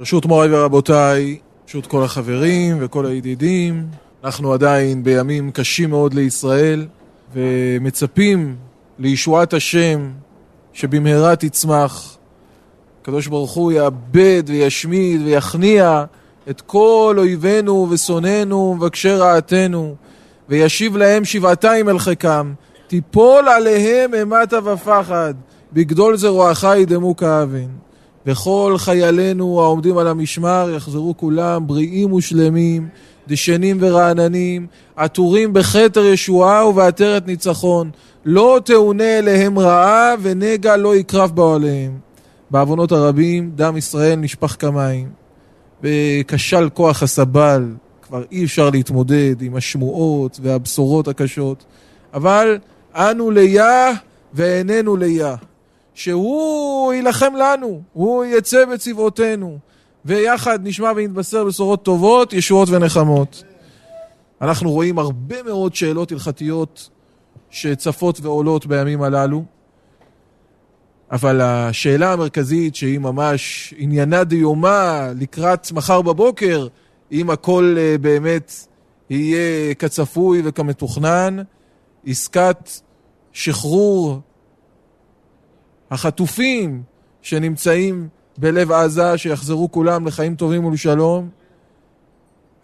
ברשות מוריי ורבותיי, ברשות כל החברים וכל הידידים, אנחנו עדיין בימים קשים מאוד לישראל ומצפים לישועת השם שבמהרה תצמח. הקדוש ברוך הוא יאבד וישמיד ויכניע את כל אויבינו ושונאינו ומבקשי רעתנו וישיב להם שבעתיים אל חיקם. תיפול עליהם אימתה ופחד בגדול זרועך ידמו כאבן וכל חיילינו העומדים על המשמר יחזרו כולם בריאים ושלמים דשנים ורעננים עטורים בכתר ישועה ובעטרת ניצחון. לא תאונה אליהם רעה ונגע לא יקרב באוהליהם בעוונות הרבים דם ישראל נשפך כמים וכשל כוח הסבל. כבר אי אפשר להתמודד עם השמועות והבשורות הקשות. אבל אנו ליה ואיננו ליה שהוא יילחם לנו, הוא יצא בצבאותינו ויחד נשמע ונתבשר בשורות טובות, ישועות ונחמות. אנחנו רואים הרבה מאוד שאלות הלכתיות שצפות ועולות בימים הללו אבל השאלה המרכזית שהיא ממש עניינה דיומה לקראת מחר בבוקר אם הכל באמת יהיה כצפוי וכמתוכנן עסקת שחרור החטופים שנמצאים בלב עזה, שיחזרו כולם לחיים טובים ולשלום.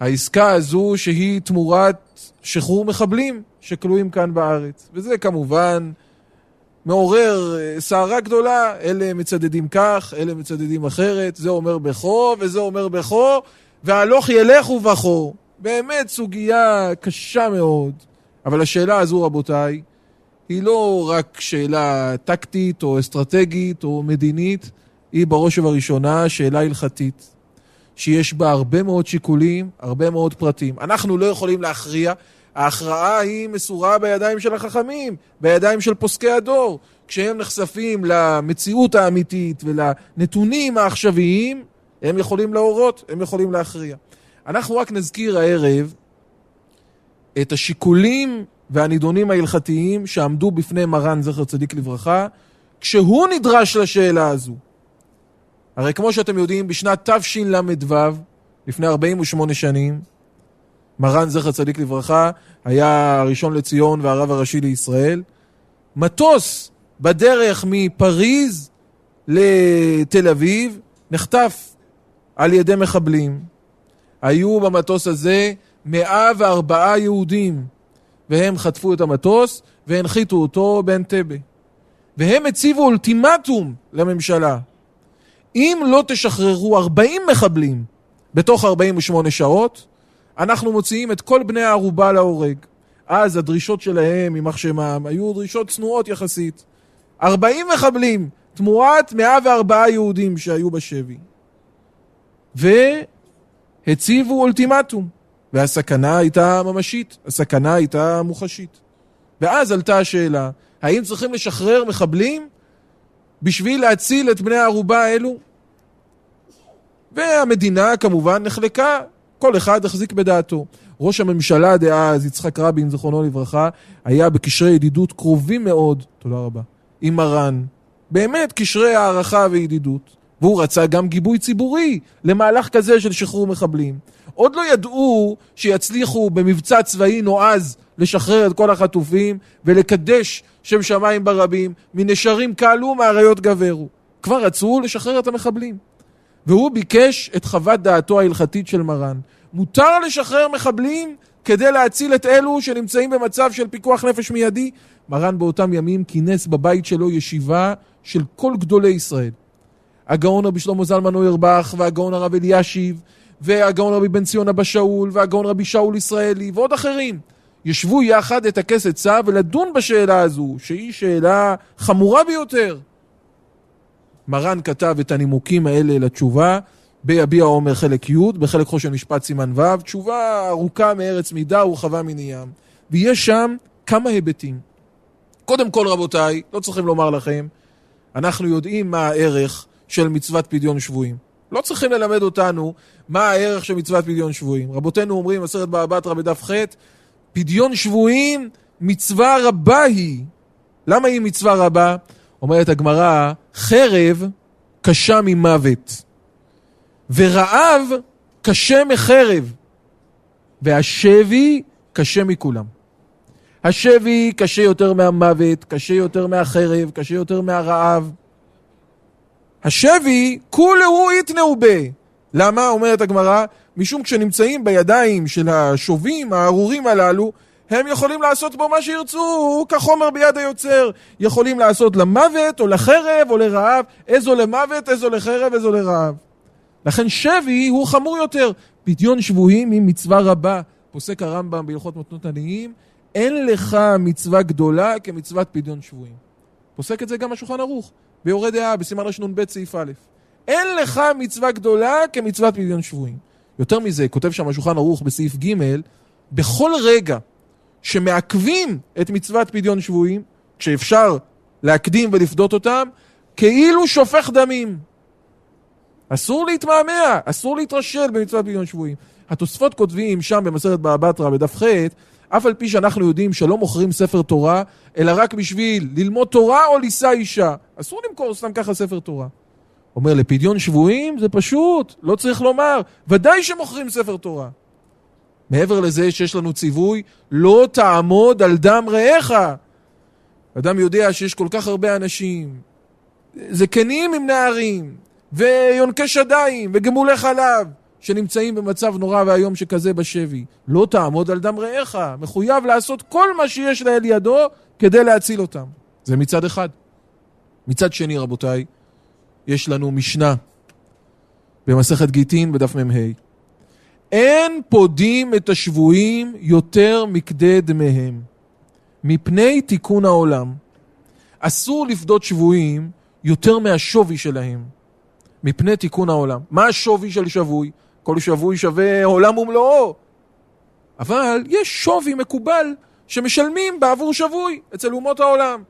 העסקה הזו שהיא תמורת שחרור מחבלים שכלואים כאן בארץ. וזה כמובן מעורר סערה גדולה, אלה מצדדים כך, אלה מצדדים אחרת, זה אומר בכו וזה אומר בכו, והלוך ילך ובכו. באמת סוגיה קשה מאוד. אבל השאלה הזו, רבותיי, היא לא רק שאלה טקטית או אסטרטגית או מדינית, היא בראש ובראשונה שאלה הלכתית, שיש בה הרבה מאוד שיקולים, הרבה מאוד פרטים. אנחנו לא יכולים להכריע, ההכרעה היא מסורה בידיים של החכמים, בידיים של פוסקי הדור. כשהם נחשפים למציאות האמיתית ולנתונים העכשוויים, הם יכולים להורות, הם יכולים להכריע. אנחנו רק נזכיר הערב את השיקולים והנידונים ההלכתיים שעמדו בפני מרן זכר צדיק לברכה, כשהוא נדרש לשאלה הזו. הרי כמו שאתם יודעים, בשנת תשל"ו, לפני 48 שנים, מרן זכר צדיק לברכה היה הראשון לציון והרב הראשי לישראל. מטוס בדרך מפריז לתל אביב נחטף על ידי מחבלים. היו במטוס הזה 104 יהודים. והם חטפו את המטוס והנחיתו אותו באנטבה. והם הציבו אולטימטום לממשלה. אם לא תשחררו 40 מחבלים בתוך 48 שעות, אנחנו מוציאים את כל בני הערובה להורג. אז הדרישות שלהם, יימח שמם, היו דרישות צנועות יחסית. 40 מחבלים תמורת 104 יהודים שהיו בשבי. והציבו אולטימטום. והסכנה הייתה ממשית, הסכנה הייתה מוחשית. ואז עלתה השאלה, האם צריכים לשחרר מחבלים בשביל להציל את בני הערובה האלו? והמדינה כמובן נחלקה, כל אחד החזיק בדעתו. ראש הממשלה דאז, יצחק רבין, זכרונו לברכה, היה בקשרי ידידות קרובים מאוד, תודה רבה, עם מרן. באמת קשרי הערכה וידידות. והוא רצה גם גיבוי ציבורי למהלך כזה של שחרור מחבלים. עוד לא ידעו שיצליחו במבצע צבאי נועז לשחרר את כל החטופים ולקדש שם שמיים ברבים, מנשרים קלו מאריות גברו. כבר רצו לשחרר את המחבלים. והוא ביקש את חוות דעתו ההלכתית של מרן. מותר לשחרר מחבלים כדי להציל את אלו שנמצאים במצב של פיקוח נפש מיידי? מרן באותם ימים כינס בבית שלו ישיבה של כל גדולי ישראל. הגאון רבי שלמה זלמן אוירבך והגאון הרב אלישיב והגאון רבי בן ציון אבא שאול והגאון רבי שאול ישראלי ועוד אחרים ישבו יחד את הכס עצה ולדון בשאלה הזו שהיא שאלה חמורה ביותר מרן כתב את הנימוקים האלה לתשובה ביביע עומר חלק י', בחלק חושן משפט סימן ו', תשובה ארוכה מארץ מידה ורחבה מני ים. ויש שם כמה היבטים. קודם כל רבותיי, לא צריכים לומר לכם, אנחנו יודעים מה הערך של מצוות פדיון שבויים. לא צריכים ללמד אותנו מה הערך של מצוות פדיון שבויים. רבותינו אומרים, עשרת בבא בתרא בדף ח', פדיון שבויים מצווה רבה היא. למה היא מצווה רבה? אומרת הגמרא, חרב קשה ממוות. ורעב קשה מחרב, והשבי קשה מכולם. השבי קשה יותר מהמוות, קשה יותר מהחרב, קשה יותר מהרעב. השבי, כולהו איתנאו בה. למה? אומרת הגמרא, משום כשנמצאים בידיים של השובים, הארורים הללו, הם יכולים לעשות בו מה שירצו, כחומר ביד היוצר. יכולים לעשות למוות, או לחרב, או לרעב. איזו למוות, איזו לחרב, איזו לרעב. לכן שבי הוא חמור יותר. פדיון שבויים היא מצווה רבה. פוסק הרמב"ם בהלכות מתנות עניים, אין לך מצווה גדולה כמצוות פדיון שבויים. פוסק את זה גם השולחן ערוך, ביורה דעה, בסימן רנ"ב סעיף א'. אין לך מצווה גדולה כמצוות פדיון שבויים. יותר מזה, כותב שם השולחן ערוך בסעיף ג', בכל רגע שמעכבים את מצוות פדיון שבויים, כשאפשר להקדים ולפדות אותם, כאילו שופך דמים. אסור להתמהמה, אסור להתרשל במצוות פדיון שבויים. התוספות כותבים שם במסרת בבא בתרא בדף ח', אף על פי שאנחנו יודעים שלא מוכרים ספר תורה, אלא רק בשביל ללמוד תורה או לישא אישה. אסור למכור סתם ככה ספר תורה. אומר, לפדיון שבויים זה פשוט, לא צריך לומר, ודאי שמוכרים ספר תורה. מעבר לזה שיש לנו ציווי, לא תעמוד על דם רעך. אדם יודע שיש כל כך הרבה אנשים, זקנים עם נערים, ויונקי שדיים, וגמולי חלב, שנמצאים במצב נורא ואיום שכזה בשבי. לא תעמוד על דם רעך, מחויב לעשות כל מה שיש לאל ידו כדי להציל אותם. זה מצד אחד. מצד שני, רבותיי, יש לנו משנה במסכת גיטין בדף מ"ה. אין פודים את השבויים יותר מכדי דמיהם, מפני תיקון העולם. אסור לפדות שבויים יותר מהשווי שלהם, מפני תיקון העולם. מה השווי של שבוי? כל שבוי שווה עולם ומלואו. אבל יש שווי מקובל שמשלמים בעבור שבוי אצל אומות העולם.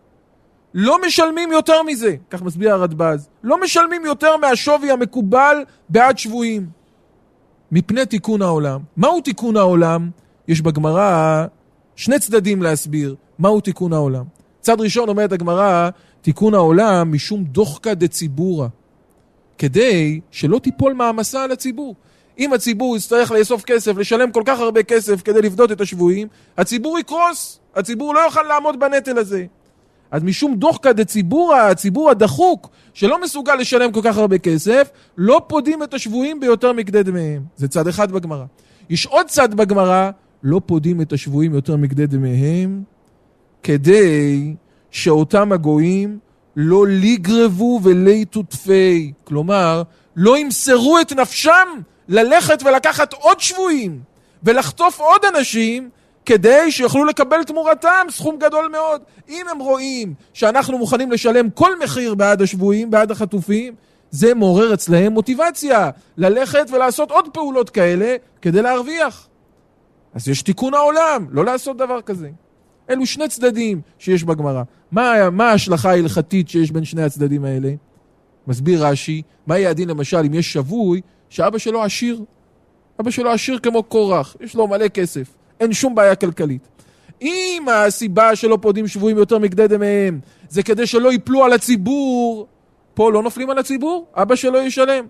לא משלמים יותר מזה, כך מסביר הרדב"ז. לא משלמים יותר מהשווי המקובל בעד שבויים. מפני תיקון העולם. מהו תיקון העולם? יש בגמרא שני צדדים להסביר מהו תיקון העולם. צד ראשון אומרת הגמרא, תיקון העולם משום דוחקא דציבורא. כדי שלא תיפול מעמסה על הציבור. אם הציבור יצטרך לאסוף כסף, לשלם כל כך הרבה כסף כדי לפדות את השבויים, הציבור יקרוס, הציבור לא יוכל לעמוד בנטל הזה. אז משום דוחקא דציבורא, הציבור הדחוק, שלא מסוגל לשלם כל כך הרבה כסף, לא פודים את השבויים ביותר מכדי דמיהם. זה צד אחד בגמרא. יש עוד צד בגמרא, לא פודים את השבויים יותר מכדי דמיהם, כדי שאותם הגויים לא ליגרבו וליתו טפי. כלומר, לא ימסרו את נפשם ללכת ולקחת עוד שבויים ולחטוף עוד אנשים כדי שיוכלו לקבל תמורתם סכום גדול מאוד. אם הם רואים שאנחנו מוכנים לשלם כל מחיר בעד השבויים, בעד החטופים, זה מעורר אצלהם מוטיבציה ללכת ולעשות עוד פעולות כאלה כדי להרוויח. אז יש תיקון העולם, לא לעשות דבר כזה. אלו שני צדדים שיש בגמרא. מה, ההשלכה ההלכתית שיש בין שני הצדדים האלה? מסביר רש"י, מה יהיה הדין למשל אם יש שבוי שאבא שלו עשיר? אבא שלו עשיר כמו קורח, יש לו מלא כסף. אין שום בעיה כלכלית. אם הסיבה שלא פודים שבויים יותר מכדי דמיהם זה כדי שלא ייפלו על הציבור, פה לא נופלים על הציבור, אבא שלו ישלם.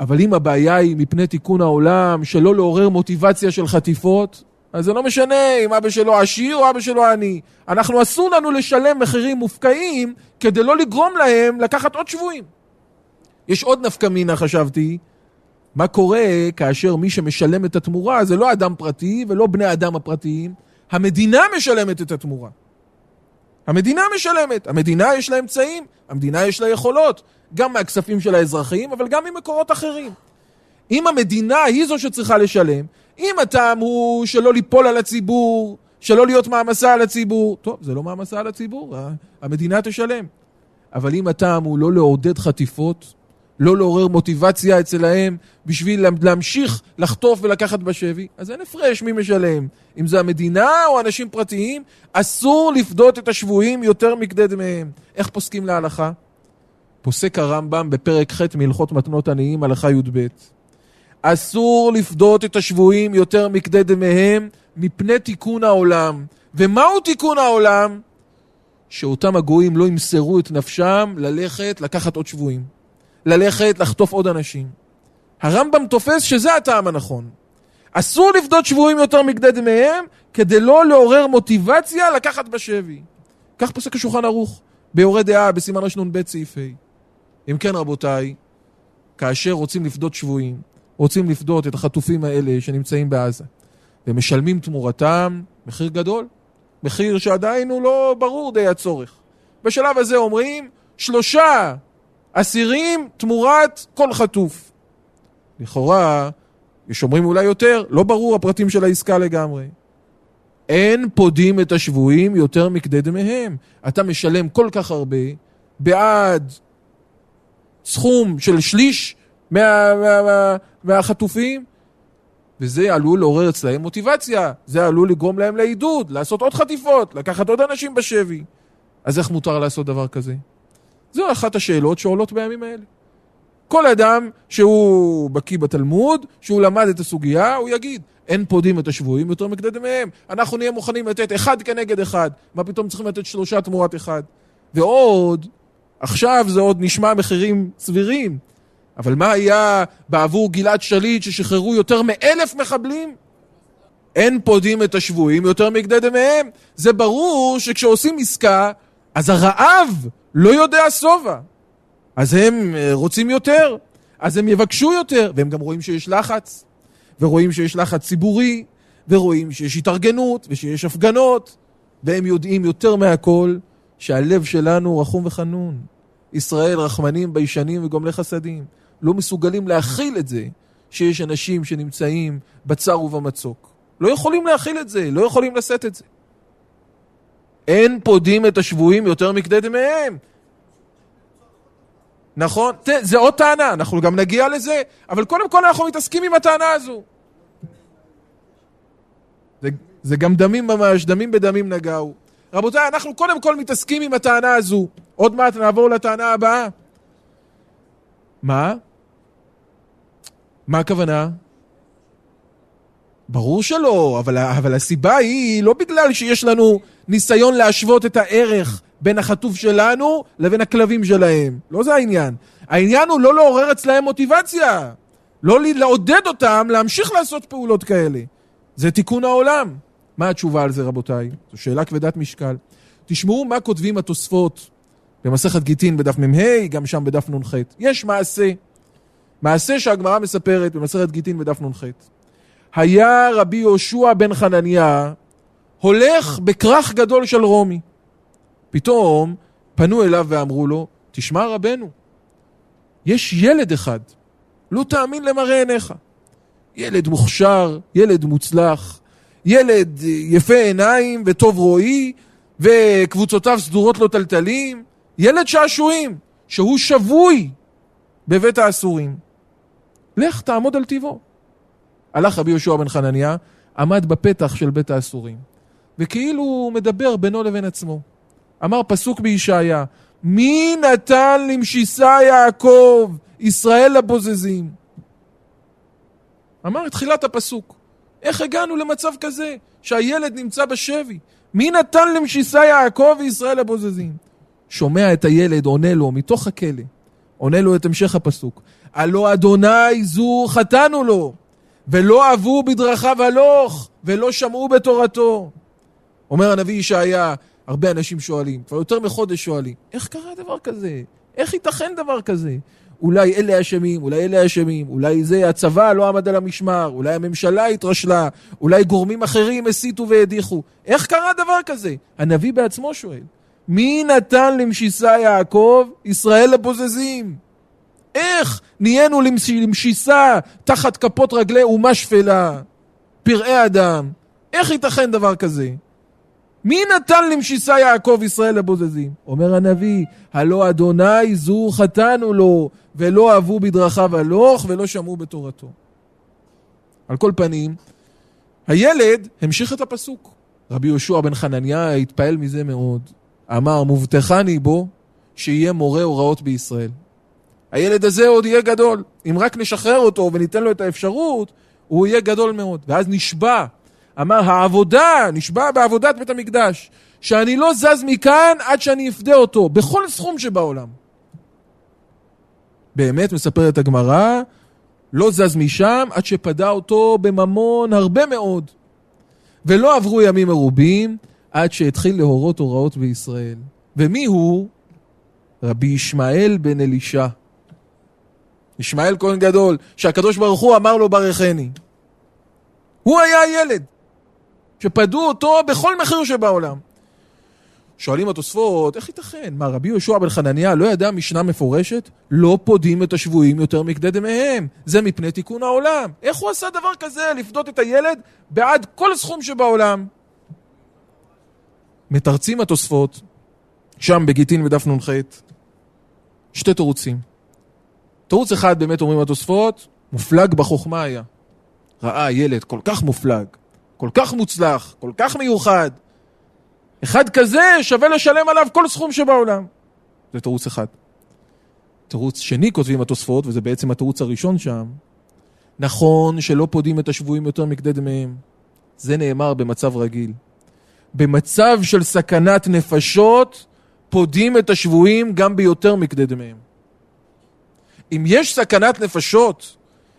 אבל אם הבעיה היא מפני תיקון העולם, שלא לעורר מוטיבציה של חטיפות, אז זה לא משנה אם אבא שלו עשיר או אבא שלו עני. אנחנו אסור לנו לשלם מחירים מופקעים כדי לא לגרום להם לקחת עוד שבויים. יש עוד נפקא מינה, חשבתי, מה קורה כאשר מי שמשלם את התמורה זה לא אדם פרטי ולא בני אדם הפרטיים, המדינה משלמת את התמורה. המדינה משלמת, המדינה יש לה אמצעים, המדינה יש לה יכולות, גם מהכספים של האזרחים, אבל גם ממקורות אחרים. אם המדינה היא זו שצריכה לשלם, אם הטעם הוא שלא ליפול על הציבור, שלא להיות מעמסה על הציבור, טוב, זה לא מעמסה על הציבור, המדינה תשלם. אבל אם הטעם הוא לא לעודד חטיפות, לא לעורר מוטיבציה אצלהם בשביל להמשיך לחטוף ולקחת בשבי, אז אין הפרש מי משלם. אם זה המדינה או אנשים פרטיים, אסור לפדות את השבויים יותר מכדי דמיהם. איך פוסקים להלכה? פוסק הרמב"ם בפרק ח' מהלכות מתנות עניים, הלכה י"ב. אסור לפדות את השבויים יותר מכדי דמיהם מפני תיקון העולם. ומהו תיקון העולם? שאותם הגויים לא ימסרו את נפשם ללכת לקחת עוד שבויים. ללכת לחטוף עוד אנשים. הרמב"ם תופס שזה הטעם הנכון. אסור לפדות שבויים יותר מכדי דמיהם, כדי לא לעורר מוטיבציה לקחת בשבי. כך פוסק השולחן ערוך, ביורה דעה, בסימן רנ"ב סעיף ה'. אם כן, רבותיי, כאשר רוצים לפדות שבויים, רוצים לפדות את החטופים האלה שנמצאים בעזה, ומשלמים תמורתם מחיר גדול, מחיר שעדיין הוא לא ברור די הצורך. בשלב הזה אומרים, שלושה אסירים תמורת כל חטוף. לכאורה, יש אומרים אולי יותר, לא ברור הפרטים של העסקה לגמרי. אין פודים את השבויים יותר מכדי דמיהם. אתה משלם כל כך הרבה בעד סכום של שליש מה, מה, מה, מהחטופים, וזה עלול לעורר אצלהם מוטיבציה, זה עלול לגרום להם לעידוד, לעשות עוד חטיפות, לקחת עוד אנשים בשבי. אז איך מותר לעשות דבר כזה? זו אחת השאלות שעולות בימים האלה. כל אדם שהוא בקיא בתלמוד, שהוא למד את הסוגיה, הוא יגיד, אין פודים את השבויים יותר מכדי דמיהם. אנחנו נהיה מוכנים לתת אחד כנגד אחד. מה פתאום צריכים לתת שלושה תמורת אחד? ועוד, עכשיו זה עוד נשמע מחירים סבירים. אבל מה היה בעבור גלעד שליט ששחררו יותר מאלף מחבלים? אין פודים את השבויים יותר מכדי דמיהם. זה ברור שכשעושים עסקה, אז הרעב לא יודע שובע. אז הם אה, רוצים יותר, אז הם יבקשו יותר, והם גם רואים שיש לחץ, ורואים שיש לחץ ציבורי, ורואים שיש התארגנות, ושיש הפגנות, והם יודעים יותר מהכל שהלב שלנו רחום וחנון. ישראל רחמנים, ביישנים וגומלי חסדים. לא מסוגלים להכיל את זה שיש אנשים שנמצאים בצר ובמצוק. לא יכולים להכיל את זה, לא יכולים לשאת את זה. אין פודים את השבויים יותר מכדי דמיהם. נכון? זה עוד טענה, אנחנו גם נגיע לזה, אבל קודם כל אנחנו מתעסקים עם הטענה הזו. זה, זה גם דמים ממש, דמים בדמים נגעו. רבותיי, אנחנו קודם כל מתעסקים עם הטענה הזו. עוד מעט נעבור לטענה הבאה. מה? מה הכוונה? ברור שלא, אבל, אבל הסיבה היא לא בגלל שיש לנו ניסיון להשוות את הערך בין החטוף שלנו לבין הכלבים שלהם. לא זה העניין. העניין הוא לא לעורר אצלהם מוטיבציה. לא לעודד אותם להמשיך לעשות פעולות כאלה. זה תיקון העולם. מה התשובה על זה, רבותיי? זו שאלה כבדת משקל. תשמעו מה כותבים התוספות במסכת גיטין בדף מ"ה, גם שם בדף נ"ח. יש מעשה. מעשה שהגמרא מספרת במסכת גיטין בדף נ"ח. היה רבי יהושע בן חנניה הולך בכרך גדול של רומי. פתאום פנו אליו ואמרו לו, תשמע רבנו, יש ילד אחד, לא תאמין למראה עיניך. ילד מוכשר, ילד מוצלח, ילד יפה עיניים וטוב רואי, וקבוצותיו סדורות לו טלטלים, ילד שעשועים, שהוא שבוי בבית האסורים. לך תעמוד על טיבו. הלך רבי יהושע בן חנניה, עמד בפתח של בית האסורים, וכאילו הוא מדבר בינו לבין עצמו. אמר פסוק בישעיה, מי נתן למשיסה יעקב, ישראל לבוזזים? אמר את תחילת הפסוק. איך הגענו למצב כזה, שהילד נמצא בשבי? מי נתן למשיסה יעקב וישראל לבוזזים? שומע את הילד, עונה לו מתוך הכלא, עונה לו את המשך הפסוק. הלא אדוני זו חטאנו לו, ולא אהבו בדרכיו הלוך, ולא שמעו בתורתו. אומר הנביא ישעיה, הרבה אנשים שואלים, כבר יותר מחודש שואלים, איך קרה דבר כזה? איך ייתכן דבר כזה? אולי אלה אשמים, אולי אלה אשמים, אולי זה הצבא לא עמד על המשמר, אולי הממשלה התרשלה, אולי גורמים אחרים הסיתו והדיחו. איך קרה דבר כזה? הנביא בעצמו שואל. מי נתן למשיסה יעקב? ישראל לבוזזים. איך נהיינו למשיסה תחת כפות רגלי אומה שפלה, פראי אדם? איך ייתכן דבר כזה? מי נתן למשיסה יעקב ישראל לבוזזים? אומר הנביא, הלא אדוני זו חטאנו לו, ולא אהבו בדרכיו הלוך, ולא שמעו בתורתו. על כל פנים, הילד המשיך את הפסוק. רבי יהושע בן חנניה התפעל מזה מאוד. אמר, מובטחני בו שיהיה מורה הוראות בישראל. הילד הזה עוד יהיה גדול. אם רק נשחרר אותו וניתן לו את האפשרות, הוא יהיה גדול מאוד. ואז נשבע אמר העבודה, נשבע בעבודת בית המקדש, שאני לא זז מכאן עד שאני אפדה אותו, בכל סכום שבעולם. באמת, מספרת הגמרא, לא זז משם עד שפדה אותו בממון הרבה מאוד. ולא עברו ימים מרובים עד שהתחיל להורות הוראות בישראל. ומי הוא? רבי ישמעאל בן אלישע. ישמעאל כהן גדול, שהקדוש ברוך הוא אמר לו ברכני. הוא היה הילד, שפדו אותו בכל מחיר שבעולם. שואלים התוספות, איך ייתכן? מה, רבי יהושע בן חנניה לא ידע משנה מפורשת? לא פודים את השבויים יותר מכדי דמיהם. זה מפני תיקון העולם. איך הוא עשה דבר כזה, לפדות את הילד בעד כל סכום שבעולם? מתרצים התוספות, שם בגיטין בדף נ"ח, שתי תירוצים. תירוץ אחד באמת אומרים התוספות, מופלג בחוכמה היה. ראה ילד כל כך מופלג, כל כך מוצלח, כל כך מיוחד. אחד כזה שווה לשלם עליו כל סכום שבעולם. זה תירוץ אחד. תירוץ שני כותבים התוספות, וזה בעצם התירוץ הראשון שם. נכון שלא פודים את השבויים יותר מכדי דמיהם. זה נאמר במצב רגיל. במצב של סכנת נפשות, פודים את השבויים גם ביותר מכדי דמיהם. אם יש סכנת נפשות,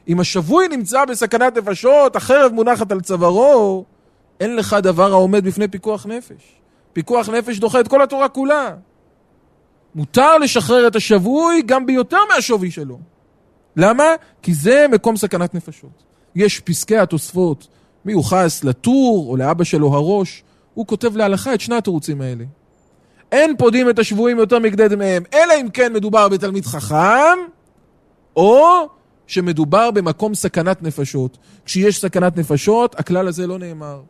אם השבוי נמצא בסכנת נפשות, החרב מונחת על צווארו, אין לך דבר העומד בפני פיקוח נפש. פיקוח נפש דוחה את כל התורה כולה. מותר לשחרר את השבוי גם ביותר מהשווי שלו. למה? כי זה מקום סכנת נפשות. יש פסקי התוספות, מיוחס לטור או לאבא שלו הראש, הוא כותב להלכה את שני התירוצים האלה. אין פודים את השבויים יותר מכדי דמיהם, אלא אם כן מדובר בתלמיד חכם, או שמדובר במקום סכנת נפשות. כשיש סכנת נפשות, הכלל הזה לא נאמר.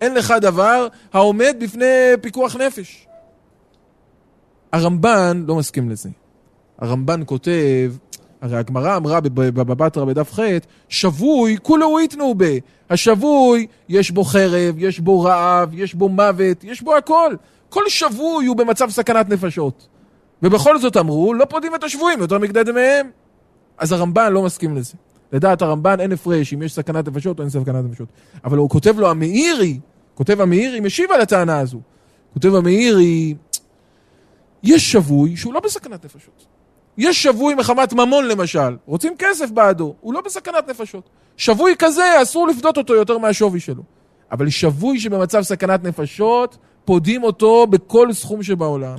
אין לך דבר העומד בפני פיקוח נפש. הרמב"ן לא מסכים לזה. הרמב"ן כותב, הרי הגמרא אמרה בבבא בתרא בדף ח', שבוי כולו יתנו בה. השבוי, יש בו חרב, יש בו רעב, יש בו מוות, יש בו הכל. כל שבוי הוא במצב סכנת נפשות. ובכל זאת אמרו, לא פודים את השבויים יותר מכדי דמיהם. אז הרמב"ן לא מסכים לזה. לדעת הרמב"ן אין הפרש אם יש סכנת נפשות או אין סכנת נפשות. אבל הוא כותב לו המאירי, כותב המאירי, משיב על הטענה הזו. כותב המאירי, יש שבוי שהוא לא בסכנת נפשות. יש שבוי מחמת ממון למשל, רוצים כסף בעדו, הוא לא בסכנת נפשות. שבוי כזה, אסור לפדות אותו יותר מהשווי שלו. אבל שבוי שבמצב סכנת נפשות, פודים אותו בכל סכום שבעולם.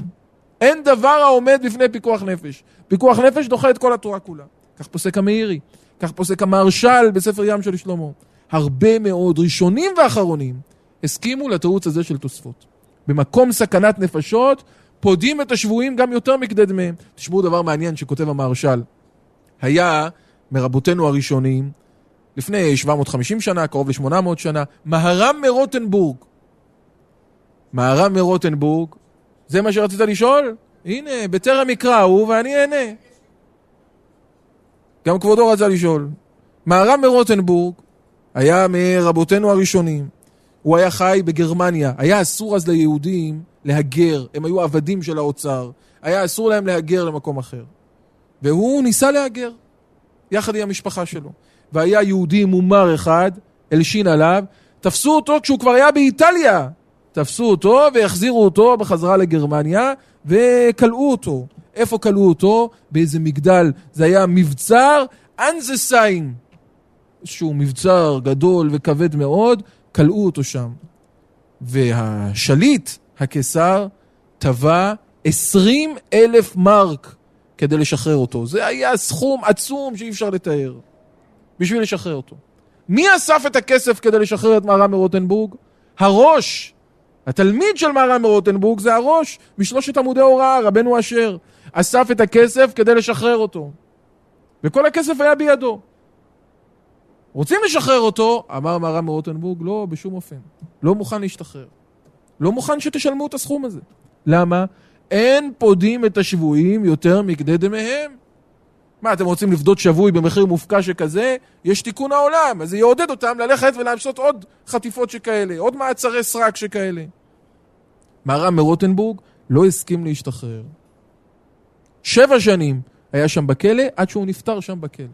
אין דבר העומד בפני פיקוח נפש. פיקוח נפש דוחה את כל התורה כולה. כך פוסק המאירי, כך פוסק המהרש"ל בספר ים של שלמה. הרבה מאוד ראשונים ואחרונים הסכימו לתירוץ הזה של תוספות. במקום סכנת נפשות, פודים את השבויים גם יותר מכדי דמיהם. תשמעו דבר מעניין שכותב המהרש"ל. היה מרבותינו הראשונים, לפני 750 שנה, קרוב ל-800 שנה, מהר"ם מרוטנבורג. מהר"ם מרוטנבורג, זה מה שרצית לשאול? הנה, בטרם יקרא הוא ואני אענה. גם כבודו רצה לשאול. מהר"ם מרוטנבורג היה מרבותינו הראשונים. הוא היה חי בגרמניה. היה אסור אז ליהודים להגר, הם היו עבדים של האוצר. היה אסור להם להגר למקום אחר. והוא ניסה להגר, יחד עם המשפחה שלו. והיה יהודי מומר אחד, הלשין עליו, תפסו אותו כשהוא כבר היה באיטליה. תפסו אותו והחזירו אותו בחזרה לגרמניה וכלאו אותו. איפה כלאו אותו? באיזה מגדל. זה היה מבצר אנזסיין. איזשהו מבצר גדול וכבד מאוד, כלאו אותו שם. והשליט, הקיסר, תבע עשרים אלף מרק כדי לשחרר אותו. זה היה סכום עצום שאי אפשר לתאר בשביל לשחרר אותו. מי אסף את הכסף כדי לשחרר את מהר"ם מרוטנבורג? הראש. התלמיד של מהר"ם מרוטנבורג זה הראש משלושת עמודי הוראה, רבנו אשר. אסף את הכסף כדי לשחרר אותו. וכל הכסף היה בידו. רוצים לשחרר אותו? אמר מהר"ם מרוטנבורג, לא, בשום אופן. לא מוכן להשתחרר. לא מוכן שתשלמו את הסכום הזה. למה? אין פודים את השבויים יותר מכדי דמיהם. מה, אתם רוצים לפדות שבוי במחיר מופקע שכזה? יש תיקון העולם, אז זה יעודד אותם ללכת ולעשות עוד חטיפות שכאלה, עוד מעצרי סרק שכאלה. מהר"ם מרוטנבורג לא הסכים להשתחרר. שבע שנים היה שם בכלא, עד שהוא נפטר שם בכלא.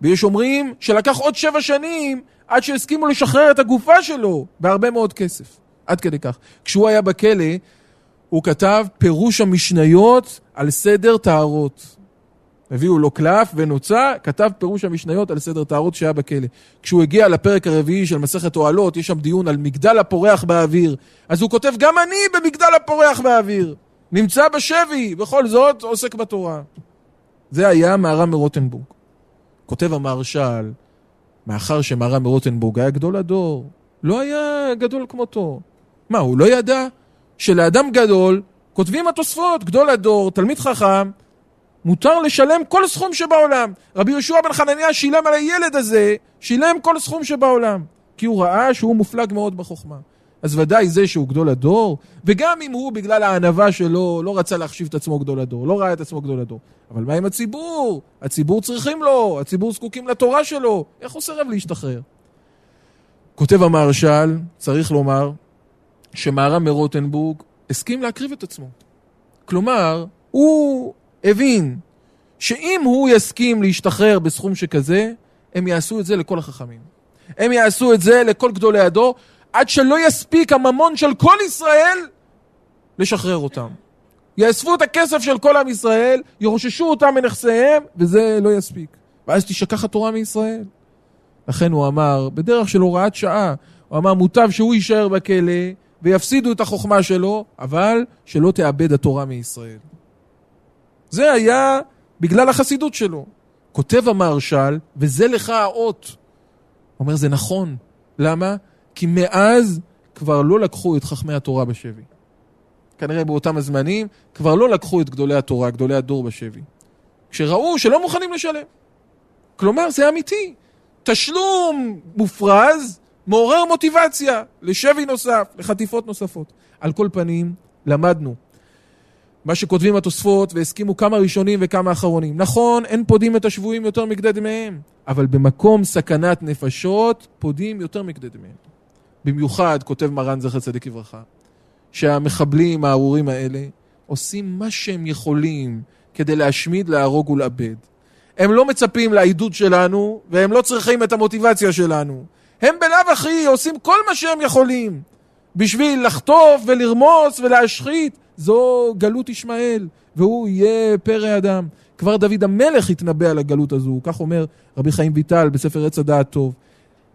ויש אומרים שלקח עוד שבע שנים עד שהסכימו לשחרר את הגופה שלו בהרבה מאוד כסף. עד כדי כך. כשהוא היה בכלא, הוא כתב פירוש המשניות על סדר טהרות. הביאו לו קלף ונוצה, כתב פירוש המשניות על סדר טהרות שהיה בכלא. כשהוא הגיע לפרק הרביעי של מסכת אוהלות, יש שם דיון על מגדל הפורח באוויר. אז הוא כותב, גם אני במגדל הפורח באוויר. נמצא בשבי, בכל זאת עוסק בתורה. זה היה מהר"ם מרוטנבורג. כותב המהרש"ל, מאחר שמהר"ם מרוטנבורג היה גדול הדור, לא היה גדול כמותו. מה, הוא לא ידע שלאדם גדול כותבים התוספות, גדול הדור, תלמיד חכם, מותר לשלם כל סכום שבעולם. רבי יהושע בן חנניה שילם על הילד הזה, שילם כל סכום שבעולם. כי הוא ראה שהוא מופלג מאוד בחוכמה. אז ודאי זה שהוא גדול הדור, וגם אם הוא בגלל הענווה שלו לא רצה להחשיב את עצמו גדול הדור, לא ראה את עצמו גדול הדור. אבל מה עם הציבור? הציבור צריכים לו, הציבור זקוקים לתורה שלו, איך הוא סירב להשתחרר? כותב המהרש"ל, צריך לומר, שמהר"ם מרוטנבורג הסכים להקריב את עצמו. כלומר, הוא הבין שאם הוא יסכים להשתחרר בסכום שכזה, הם יעשו את זה לכל החכמים. הם יעשו את זה לכל גדולי הדור, עד שלא יספיק הממון של כל ישראל לשחרר אותם. יאספו את הכסף של כל עם ישראל, ירוששו אותם מנכסיהם, וזה לא יספיק. ואז תשכח התורה מישראל. לכן הוא אמר, בדרך של הוראת שעה, הוא אמר, מוטב שהוא יישאר בכלא ויפסידו את החוכמה שלו, אבל שלא תאבד התורה מישראל. זה היה בגלל החסידות שלו. כותב המהרש"ל, וזה לך האות. הוא אומר, זה נכון. למה? כי מאז כבר לא לקחו את חכמי התורה בשבי. כנראה באותם הזמנים כבר לא לקחו את גדולי התורה, גדולי הדור בשבי. כשראו שלא מוכנים לשלם. כלומר, זה אמיתי. תשלום מופרז מעורר מוטיבציה לשבי נוסף, לחטיפות נוספות. על כל פנים, למדנו מה שכותבים התוספות, והסכימו כמה ראשונים וכמה אחרונים. נכון, אין פודים את השבויים יותר מכדי דמיהם, אבל במקום סכנת נפשות, פודים יותר מכדי דמיהם. במיוחד, כותב מרן זכר צדיק לברכה, שהמחבלים הארורים האלה עושים מה שהם יכולים כדי להשמיד, להרוג ולאבד. הם לא מצפים לעידוד שלנו, והם לא צריכים את המוטיבציה שלנו. הם בלאו הכי עושים כל מה שהם יכולים בשביל לחטוף ולרמוס ולהשחית. זו גלות ישמעאל, והוא יהיה פרא אדם. כבר דוד המלך התנבא על הגלות הזו, כך אומר רבי חיים ויטל בספר עץ הדעת טוב.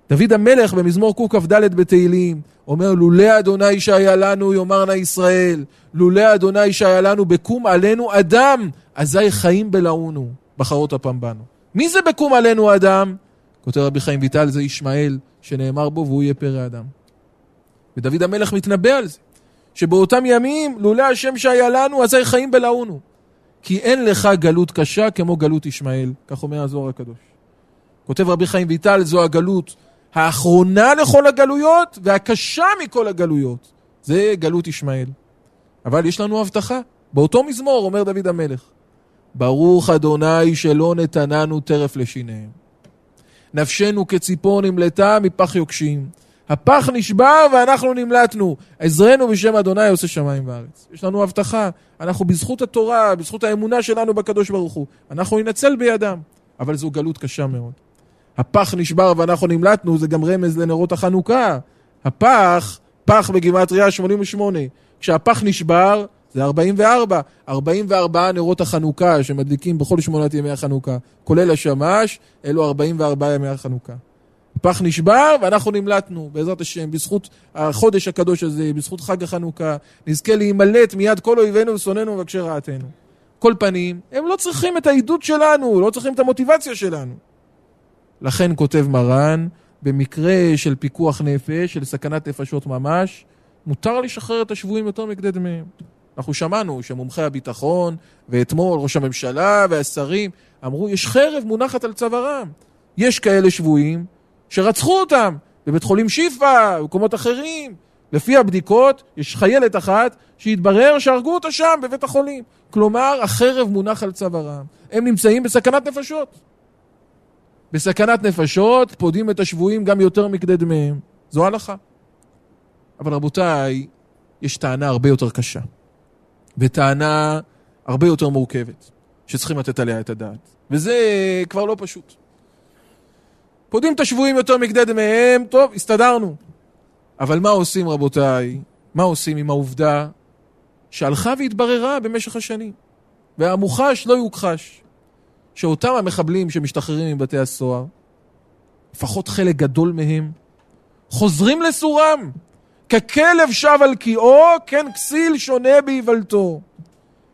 דוד המלך במזמור קכ"ד בתהילים אומר לולא אדוני שהיה לנו יאמר נא ישראל לולא אדוני שהיה לנו בקום עלינו אדם אזי חיים בלעונו בחרות הפעם בנו. מי זה בקום עלינו אדם? כותב רבי חיים ויטל זה ישמעאל שנאמר בו והוא יהיה פרא אדם. ודוד המלך מתנבא על זה שבאותם ימים לולא השם שהיה לנו אזי חיים בלעונו כי אין לך גלות קשה כמו גלות ישמעאל כך אומר הזוהר הקדוש. כותב רבי חיים ויטל זו הגלות האחרונה לכל הגלויות והקשה מכל הגלויות. זה גלות ישמעאל. אבל יש לנו הבטחה. באותו מזמור אומר דוד המלך, ברוך אדוני שלא נתננו טרף לשיניהם. נפשנו כציפור נמלטה מפח יוקשים. הפח נשבר ואנחנו נמלטנו. עזרנו בשם אדוני עושה שמיים וארץ. יש לנו הבטחה. אנחנו בזכות התורה, בזכות האמונה שלנו בקדוש ברוך הוא, אנחנו ננצל בידם. אבל זו גלות קשה מאוד. הפח נשבר ואנחנו נמלטנו, זה גם רמז לנרות החנוכה. הפח, פח בגימטריה 88. כשהפח נשבר, זה 44. 44 נרות החנוכה שמדליקים בכל שמונת ימי החנוכה, כולל השמש, אלו 44 ימי החנוכה. הפח נשבר ואנחנו נמלטנו, בעזרת השם, בזכות החודש הקדוש הזה, בזכות חג החנוכה, נזכה להימלט מיד כל אויבינו ושונאינו ומבקשי רעתנו. כל פנים, הם לא צריכים את העידוד שלנו, לא צריכים את המוטיבציה שלנו. לכן כותב מרן, במקרה של פיקוח נפש, של סכנת נפשות ממש, מותר לשחרר את השבויים יותר מכדי דמיהם. אנחנו שמענו שמומחי הביטחון, ואתמול ראש הממשלה והשרים אמרו, יש חרב מונחת על צווארם. יש כאלה שבויים שרצחו אותם בבית חולים שיפא, במקומות אחרים. לפי הבדיקות, יש חיילת אחת שהתברר שהרגו אותה שם, בבית החולים. כלומר, החרב מונח על צווארם. הם נמצאים בסכנת נפשות. בסכנת נפשות, פודים את השבויים גם יותר מכדי דמיהם. זו הלכה. אבל רבותיי, יש טענה הרבה יותר קשה. וטענה הרבה יותר מורכבת, שצריכים לתת עליה את הדעת. וזה כבר לא פשוט. פודים את השבויים יותר מכדי דמיהם, טוב, הסתדרנו. אבל מה עושים רבותיי? מה עושים עם העובדה שהלכה והתבררה במשך השנים, והמוחש לא יוכחש. שאותם המחבלים שמשתחררים מבתי הסוהר, לפחות חלק גדול מהם, חוזרים לסורם. ככלב שב על קיאו, כן כסיל שונה באיוולתו.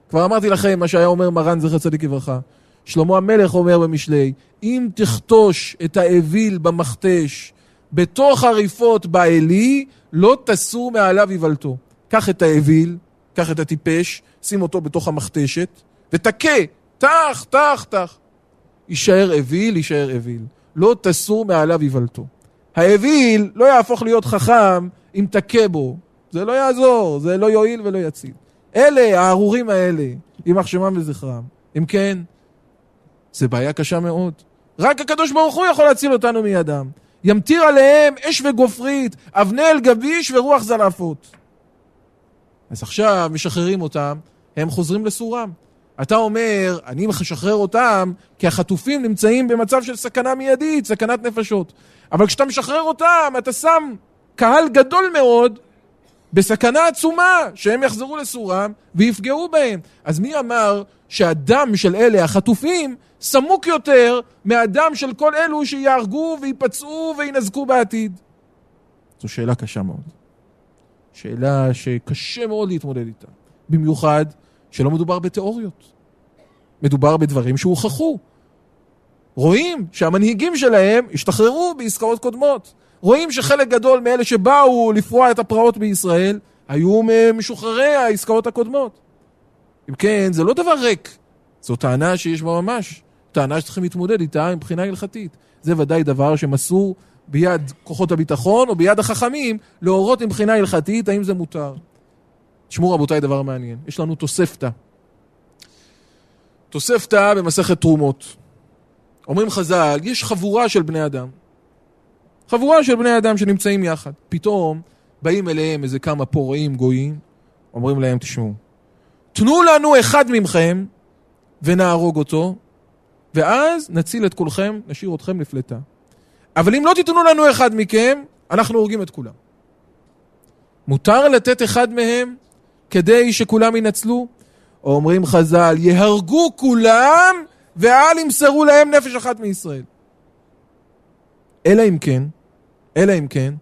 כבר אמרתי לכם מה שהיה אומר מרן זכר צדיק לברכה. שלמה המלך אומר במשלי, אם תכתוש את האוויל במכתש בתוך הריפות בעלי, לא תסור מעליו איוולתו. קח את האוויל, קח את הטיפש, שים אותו בתוך המכתשת, ותכה, טח, טח, טח. יישאר אוויל, יישאר אוויל. לא תסור מעליו איוולתו. האוויל לא יהפוך להיות חכם אם תכה בו. זה לא יעזור, זה לא יועיל ולא יציל. אלה, הארורים האלה, יימח שמם וזכרם. אם כן, זה בעיה קשה מאוד. רק הקדוש ברוך הוא יכול להציל אותנו מידם. ימטיר עליהם אש וגופרית, אבני אל גביש ורוח זלעפות. אז עכשיו משחררים אותם, הם חוזרים לסורם. אתה אומר, אני משחרר אותם כי החטופים נמצאים במצב של סכנה מיידית, סכנת נפשות. אבל כשאתה משחרר אותם, אתה שם קהל גדול מאוד בסכנה עצומה שהם יחזרו לסורם ויפגעו בהם. אז מי אמר שהדם של אלה החטופים סמוק יותר מהדם של כל אלו שיהרגו ויפצעו וינזקו בעתיד? זו שאלה קשה מאוד. שאלה שקשה מאוד להתמודד איתה. במיוחד שלא מדובר בתיאוריות. מדובר בדברים שהוכחו. רואים שהמנהיגים שלהם השתחררו בעסקאות קודמות. רואים שחלק גדול מאלה שבאו לפרוע את הפרעות בישראל היו משוחררי העסקאות הקודמות. אם כן, זה לא דבר ריק, זו טענה שיש בה ממש. טענה שצריכים להתמודד איתה מבחינה הלכתית. זה ודאי דבר שמסור ביד כוחות הביטחון או ביד החכמים להורות מבחינה הלכתית האם זה מותר. תשמעו רבותיי דבר מעניין, יש לנו תוספתא. תוספתא במסכת תרומות. אומרים חז"ל, יש חבורה של בני אדם. חבורה של בני אדם שנמצאים יחד. פתאום באים אליהם איזה כמה פורעים גויים, אומרים להם, תשמעו, תנו לנו אחד מכם ונהרוג אותו, ואז נציל את כולכם, נשאיר אתכם לפלטה. אבל אם לא תיתנו לנו אחד מכם, אנחנו הורגים את כולם. מותר לתת אחד מהם כדי שכולם ינצלו? אומרים חז"ל, יהרגו כולם ואל ימסרו להם נפש אחת מישראל. אלא אם כן, אלא אם כן,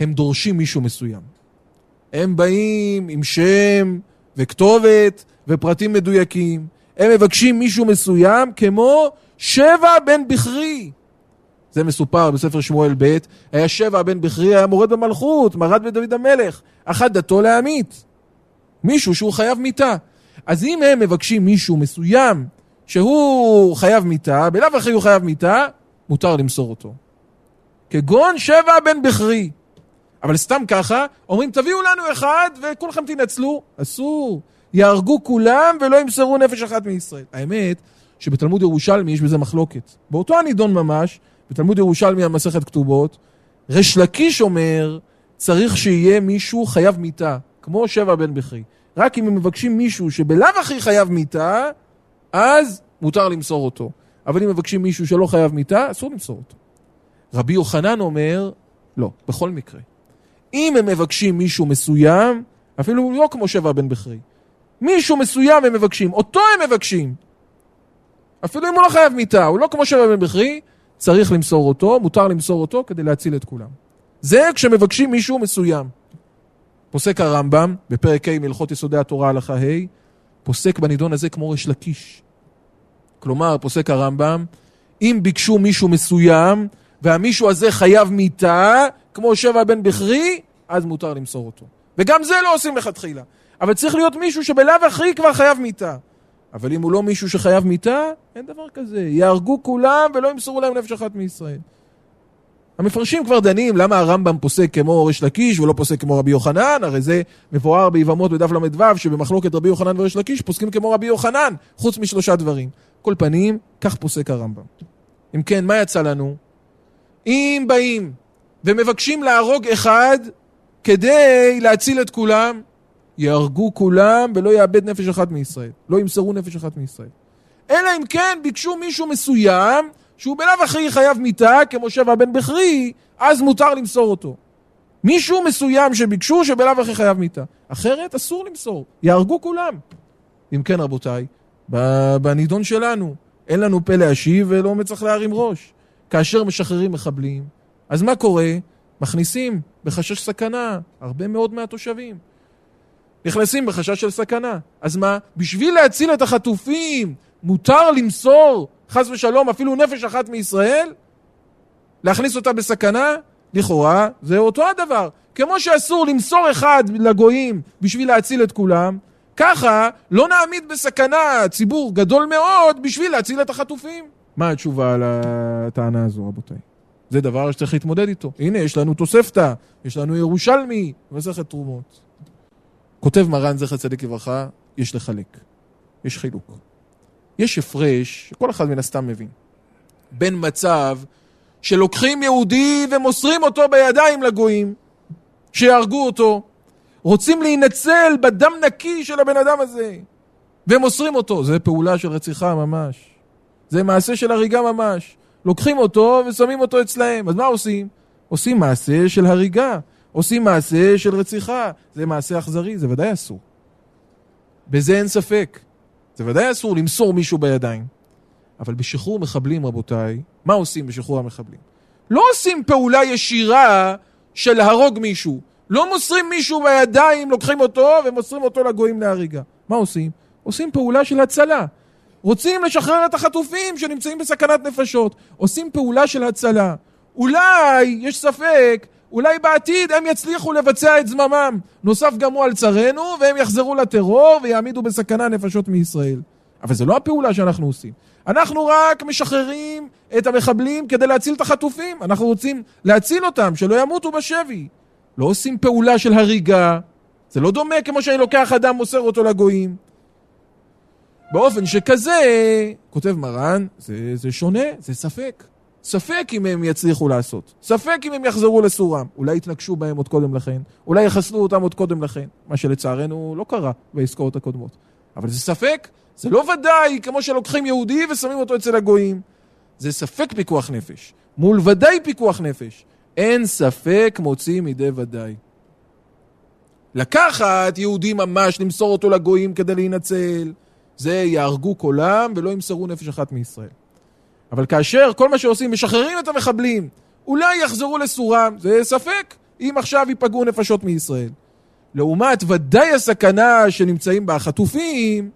הם דורשים מישהו מסוים. הם באים עם שם וכתובת ופרטים מדויקים. הם מבקשים מישהו מסוים כמו שבע בן בכרי. זה מסופר בספר שמואל ב', היה שבע בן בכרי, היה מורד במלכות, מרד בדוד המלך, אחת דתו להמית. מישהו שהוא חייב מיתה. אז אם הם מבקשים מישהו מסוים שהוא חייב מיתה, בלאו הכי הוא חייב מיתה, מותר למסור אותו. כגון שבע בן בכרי. אבל סתם ככה, אומרים תביאו לנו אחד וכולכם תנצלו. אסור. יהרגו כולם ולא ימסרו נפש אחת מישראל. האמת שבתלמוד ירושלמי יש בזה מחלוקת. באותו הנידון ממש, בתלמוד ירושלמי המסכת כתובות, ריש לקיש אומר, צריך שיהיה מישהו חייב מיתה, כמו שבע בן בכרי. רק אם הם מבקשים מישהו שבלאו הכי חייב מיתה, אז מותר למסור אותו. אבל אם מבקשים מישהו שלא חייב מיתה, אסור למסור אותו. רבי יוחנן אומר, לא, בכל מקרה. אם הם מבקשים מישהו מסוים, אפילו לא כמו שבע בן בכרי, מישהו מסוים הם מבקשים, אותו הם מבקשים. אפילו אם הוא לא חייב מיתה, הוא לא כמו שבע בן בכרי, צריך למסור אותו, מותר למסור אותו כדי להציל את כולם. זה כשמבקשים מישהו מסוים. פוסק הרמב"ם, בפרק ה' מהלכות יסודי התורה הלכה ה', פוסק בנידון הזה כמו ריש לקיש. כלומר, פוסק הרמב"ם, אם ביקשו מישהו מסוים, והמישהו הזה חייב מיתה, כמו שבע בן בכרי, אז מותר למסור אותו. וגם זה לא עושים לכתחילה. אבל צריך להיות מישהו שבלאו הכי כבר חייב מיתה. אבל אם הוא לא מישהו שחייב מיתה, אין דבר כזה. יהרגו כולם ולא ימסרו להם נפש אחת מישראל. המפרשים כבר דנים למה הרמב"ם פוסק כמו ריש לקיש ולא פוסק כמו רבי יוחנן, הרי זה מבואר ביבמות בדף ל"ו שבמחלוקת רבי יוחנן וריש לקיש פוסקים כמו רבי יוחנן, חוץ משלושה דברים. כל פנים, כך פוסק הרמב"ם. אם כן, מה יצא לנו? אם באים ומבקשים להרוג אחד כדי להציל את כולם, יהרגו כולם ולא יאבד נפש אחת מישראל. לא ימסרו נפש אחת מישראל. אלא אם כן ביקשו מישהו מסוים שהוא בלאו הכי חייב מיתה, כמו שבע בן בכרי, אז מותר למסור אותו. מישהו מסוים שביקשו שבלאו הכי חייב מיתה. אחרת אסור למסור, יהרגו כולם. אם כן רבותיי, בנידון שלנו, אין לנו פה להשיב ולא מצליח להרים ראש. כאשר משחררים מחבלים, אז מה קורה? מכניסים בחשש סכנה הרבה מאוד מהתושבים. נכנסים בחשש של סכנה. אז מה? בשביל להציל את החטופים, מותר למסור, חס ושלום, אפילו נפש אחת מישראל? להכניס אותה בסכנה? לכאורה, זה אותו הדבר. כמו שאסור למסור אחד לגויים בשביל להציל את כולם, ככה לא נעמיד בסכנה ציבור גדול מאוד בשביל להציל את החטופים. מה התשובה על הטענה הזו, רבותיי? זה דבר שצריך להתמודד איתו. הנה, יש לנו תוספתא, יש לנו ירושלמי, מסכת תרומות. כותב מרן זכר צדיק לברכה, יש לחלק. יש חילוק. יש הפרש, שכל אחד מן הסתם מבין, בין מצב שלוקחים יהודי ומוסרים אותו בידיים לגויים, שיהרגו אותו, רוצים להינצל בדם נקי של הבן אדם הזה, ומוסרים אותו. זה פעולה של רציחה ממש. זה מעשה של הריגה ממש. לוקחים אותו ושמים אותו אצלהם. אז מה עושים? עושים מעשה של הריגה. עושים מעשה של רציחה. זה מעשה אכזרי, זה ודאי אסור. בזה אין ספק. זה ודאי אסור למסור מישהו בידיים. אבל בשחרור מחבלים, רבותיי, מה עושים בשחרור המחבלים? לא עושים פעולה ישירה של להרוג מישהו. לא מוסרים מישהו בידיים, לוקחים אותו ומוסרים אותו לגויים להריגה. מה עושים? עושים פעולה של הצלה. רוצים לשחרר את החטופים שנמצאים בסכנת נפשות. עושים פעולה של הצלה. אולי, יש ספק, אולי בעתיד הם יצליחו לבצע את זממם. נוסף גם הוא על צרינו, והם יחזרו לטרור ויעמידו בסכנה נפשות מישראל. אבל זה לא הפעולה שאנחנו עושים. אנחנו רק משחררים את המחבלים כדי להציל את החטופים. אנחנו רוצים להציל אותם, שלא ימותו בשבי. לא עושים פעולה של הריגה. זה לא דומה כמו שאני לוקח אדם, מוסר אותו לגויים. באופן שכזה, כותב מרן, זה, זה שונה, זה ספק. ספק אם הם יצליחו לעשות. ספק אם הם יחזרו לסורם. אולי יתנגשו בהם עוד קודם לכן. אולי יחסלו אותם עוד קודם לכן. מה שלצערנו לא קרה בעסקאות הקודמות. אבל זה ספק, זה לא ודאי כמו שלוקחים יהודי ושמים אותו אצל הגויים. זה ספק פיקוח נפש. מול ודאי פיקוח נפש. אין ספק מוציא מידי ודאי. לקחת יהודי ממש, למסור אותו לגויים כדי להינצל, זה יהרגו כולם ולא ימסרו נפש אחת מישראל. אבל כאשר כל מה שעושים, משחררים את המחבלים, אולי יחזרו לסורם, זה ספק, אם עכשיו ייפגעו נפשות מישראל. לעומת ודאי הסכנה שנמצאים בה החטופים,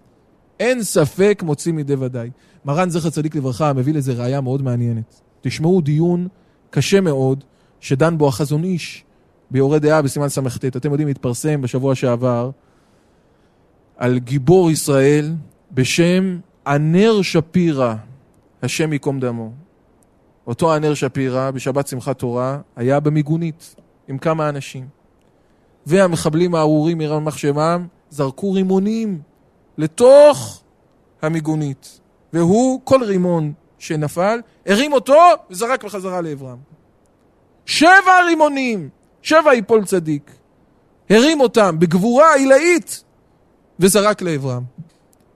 אין ספק מוציא מידי ודאי. מרן זכר צדיק לברכה מביא לזה ראייה מאוד מעניינת. תשמעו דיון קשה מאוד, שדן בו החזון איש ביורה דעה בסימן סט. אתם יודעים, התפרסם בשבוע שעבר על גיבור ישראל בשם ענר שפירא, השם ייקום דמו. אותו ענר שפירא, בשבת שמחת תורה, היה במיגונית עם כמה אנשים. והמחבלים הארורים מרמח שמם זרקו רימונים לתוך המיגונית. והוא, כל רימון שנפל, הרים אותו וזרק בחזרה לעברם. שבע רימונים, שבע יפול צדיק. הרים אותם בגבורה עילאית וזרק לעברם.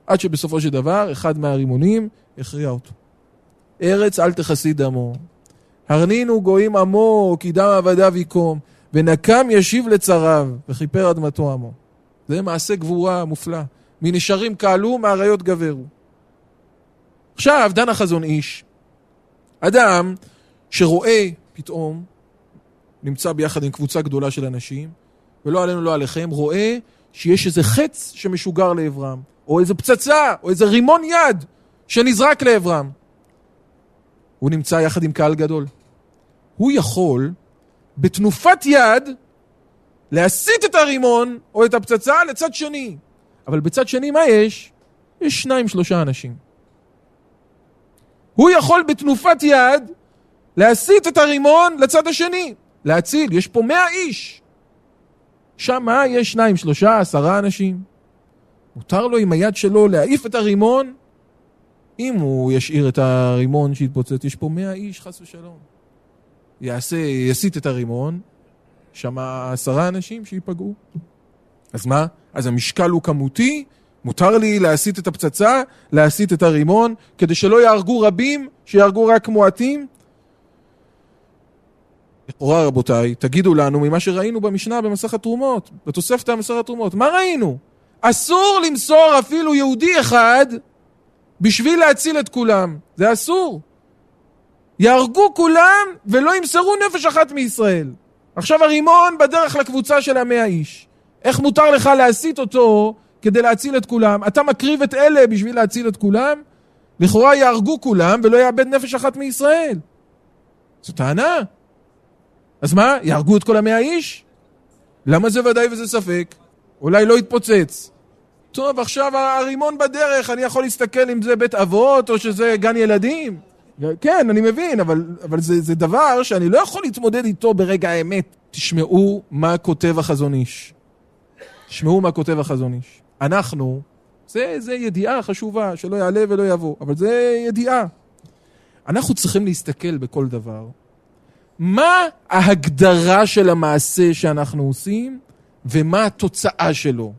עד שבסופו של דבר, אחד מהרימונים הכריע אותו. ארץ אל תכסי דמו. הרנינו גויים עמו, כי דם עבדיו יקום, ונקם ישיב לצריו, וכיפר אדמתו עמו. זה מעשה גבורה מופלא. מנשרים קהלו, מאריות גברו. עכשיו, דן החזון איש, אדם שרואה פתאום, נמצא ביחד עם קבוצה גדולה של אנשים, ולא עלינו לא עליכם, רואה שיש איזה חץ שמשוגר לעברם, או איזה פצצה, או איזה רימון יד שנזרק לעברם. הוא נמצא יחד עם קהל גדול. הוא יכול, בתנופת יד, להסיט את הרימון או את הפצצה לצד שני. אבל בצד שני מה יש? יש שניים שלושה אנשים. הוא יכול בתנופת יד להסיט את הרימון לצד השני, להציל, יש פה מאה איש. שם מה? יש שניים, שלושה, עשרה אנשים. מותר לו עם היד שלו להעיף את הרימון? אם הוא ישאיר את הרימון שיתפוצץ, יש פה מאה איש, חס ושלום. יעשה, יסיט את הרימון, שם עשרה אנשים שייפגעו. אז מה? אז המשקל הוא כמותי, מותר לי להסיט את הפצצה, להסיט את הרימון, כדי שלא יהרגו רבים, שיהרגו רק מועטים? לכאורה רבותיי, תגידו לנו ממה שראינו במשנה במסך התרומות, בתוספתא במסך התרומות, מה ראינו? אסור למסור אפילו יהודי אחד בשביל להציל את כולם. זה אסור. יהרגו כולם ולא ימסרו נפש אחת מישראל. עכשיו הרימון בדרך לקבוצה של המאה איש. איך מותר לך להסיט אותו כדי להציל את כולם? אתה מקריב את אלה בשביל להציל את כולם? לכאורה יהרגו כולם ולא יאבד נפש אחת מישראל. זו טענה. אז מה, יהרגו את כל המאה איש? למה זה ודאי וזה ספק? אולי לא יתפוצץ. טוב, עכשיו הרימון בדרך, אני יכול להסתכל אם זה בית אבות או שזה גן ילדים? כן, אני מבין, אבל, אבל זה, זה דבר שאני לא יכול להתמודד איתו ברגע האמת. תשמעו מה כותב החזון איש. תשמעו מה כותב החזון איש. אנחנו, זה, זה ידיעה חשובה, שלא יעלה ולא יבוא, אבל זה ידיעה. אנחנו צריכים להסתכל בכל דבר. מה ההגדרה של המעשה שאנחנו עושים ומה התוצאה שלו.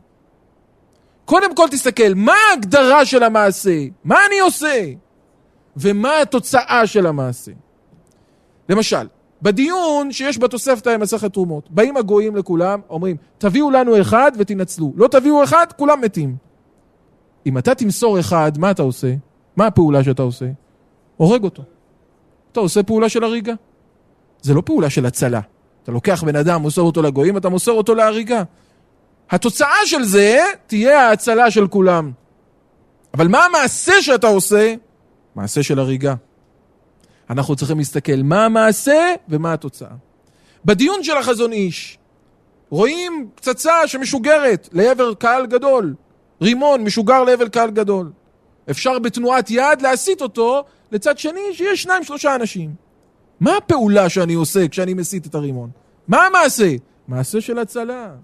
קודם כל תסתכל, מה ההגדרה של המעשה? מה אני עושה? ומה התוצאה של המעשה? למשל, בדיון שיש בתוספתא עם מסכת תרומות, באים הגויים לכולם, אומרים, תביאו לנו אחד ותנצלו. לא תביאו אחד, כולם מתים. אם אתה תמסור אחד, מה אתה עושה? מה הפעולה שאתה עושה? הורג אותו. אתה עושה פעולה של הריגה. זה לא פעולה של הצלה. אתה לוקח בן אדם, מוסר אותו לגויים, אתה מוסר אותו להריגה. התוצאה של זה תהיה ההצלה של כולם. אבל מה המעשה שאתה עושה? מעשה של הריגה. אנחנו צריכים להסתכל מה המעשה ומה התוצאה. בדיון של החזון איש, רואים פצצה שמשוגרת לעבר קהל גדול. רימון משוגר לעבר קהל גדול. אפשר בתנועת יד להסיט אותו לצד שני שיש שניים שלושה אנשים. מה הפעולה שאני עושה כשאני מסיט את הרימון? מה המעשה? מעשה של הצלה.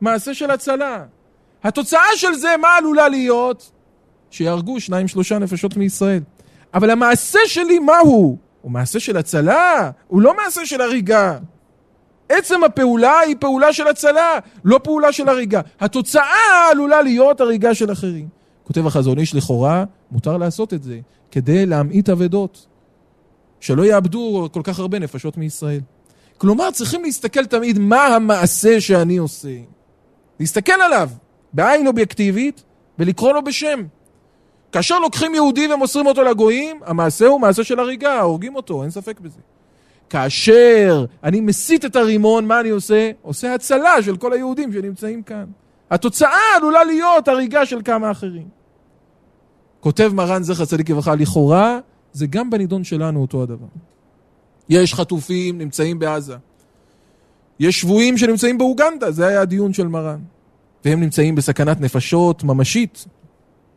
מעשה של הצלה. התוצאה של זה, מה עלולה להיות? שיהרגו שניים שלושה נפשות מישראל. אבל המעשה שלי, מה הוא? הוא מעשה של הצלה, הוא לא מעשה של הריגה. עצם הפעולה היא פעולה של הצלה, לא פעולה של הריגה. התוצאה עלולה להיות הריגה של אחרים. כותב החזון איש לכאורה, מותר לעשות את זה, כדי להמעיט אבדות. שלא יאבדו כל כך הרבה נפשות מישראל. כלומר, צריכים להסתכל תמיד מה המעשה שאני עושה. להסתכל עליו בעין אובייקטיבית ולקרוא לו בשם. כאשר לוקחים יהודי ומוסרים אותו לגויים, המעשה הוא מעשה של הריגה, הורגים אותו, אין ספק בזה. כאשר אני מסיט את הרימון, מה אני עושה? עושה הצלה של כל היהודים שנמצאים כאן. התוצאה עלולה להיות הריגה של כמה אחרים. כותב מרן זכר צדיק לברכה, לכאורה זה גם בנידון שלנו אותו הדבר. יש חטופים, נמצאים בעזה. יש שבויים שנמצאים באוגנדה, זה היה הדיון של מרן. והם נמצאים בסכנת נפשות ממשית,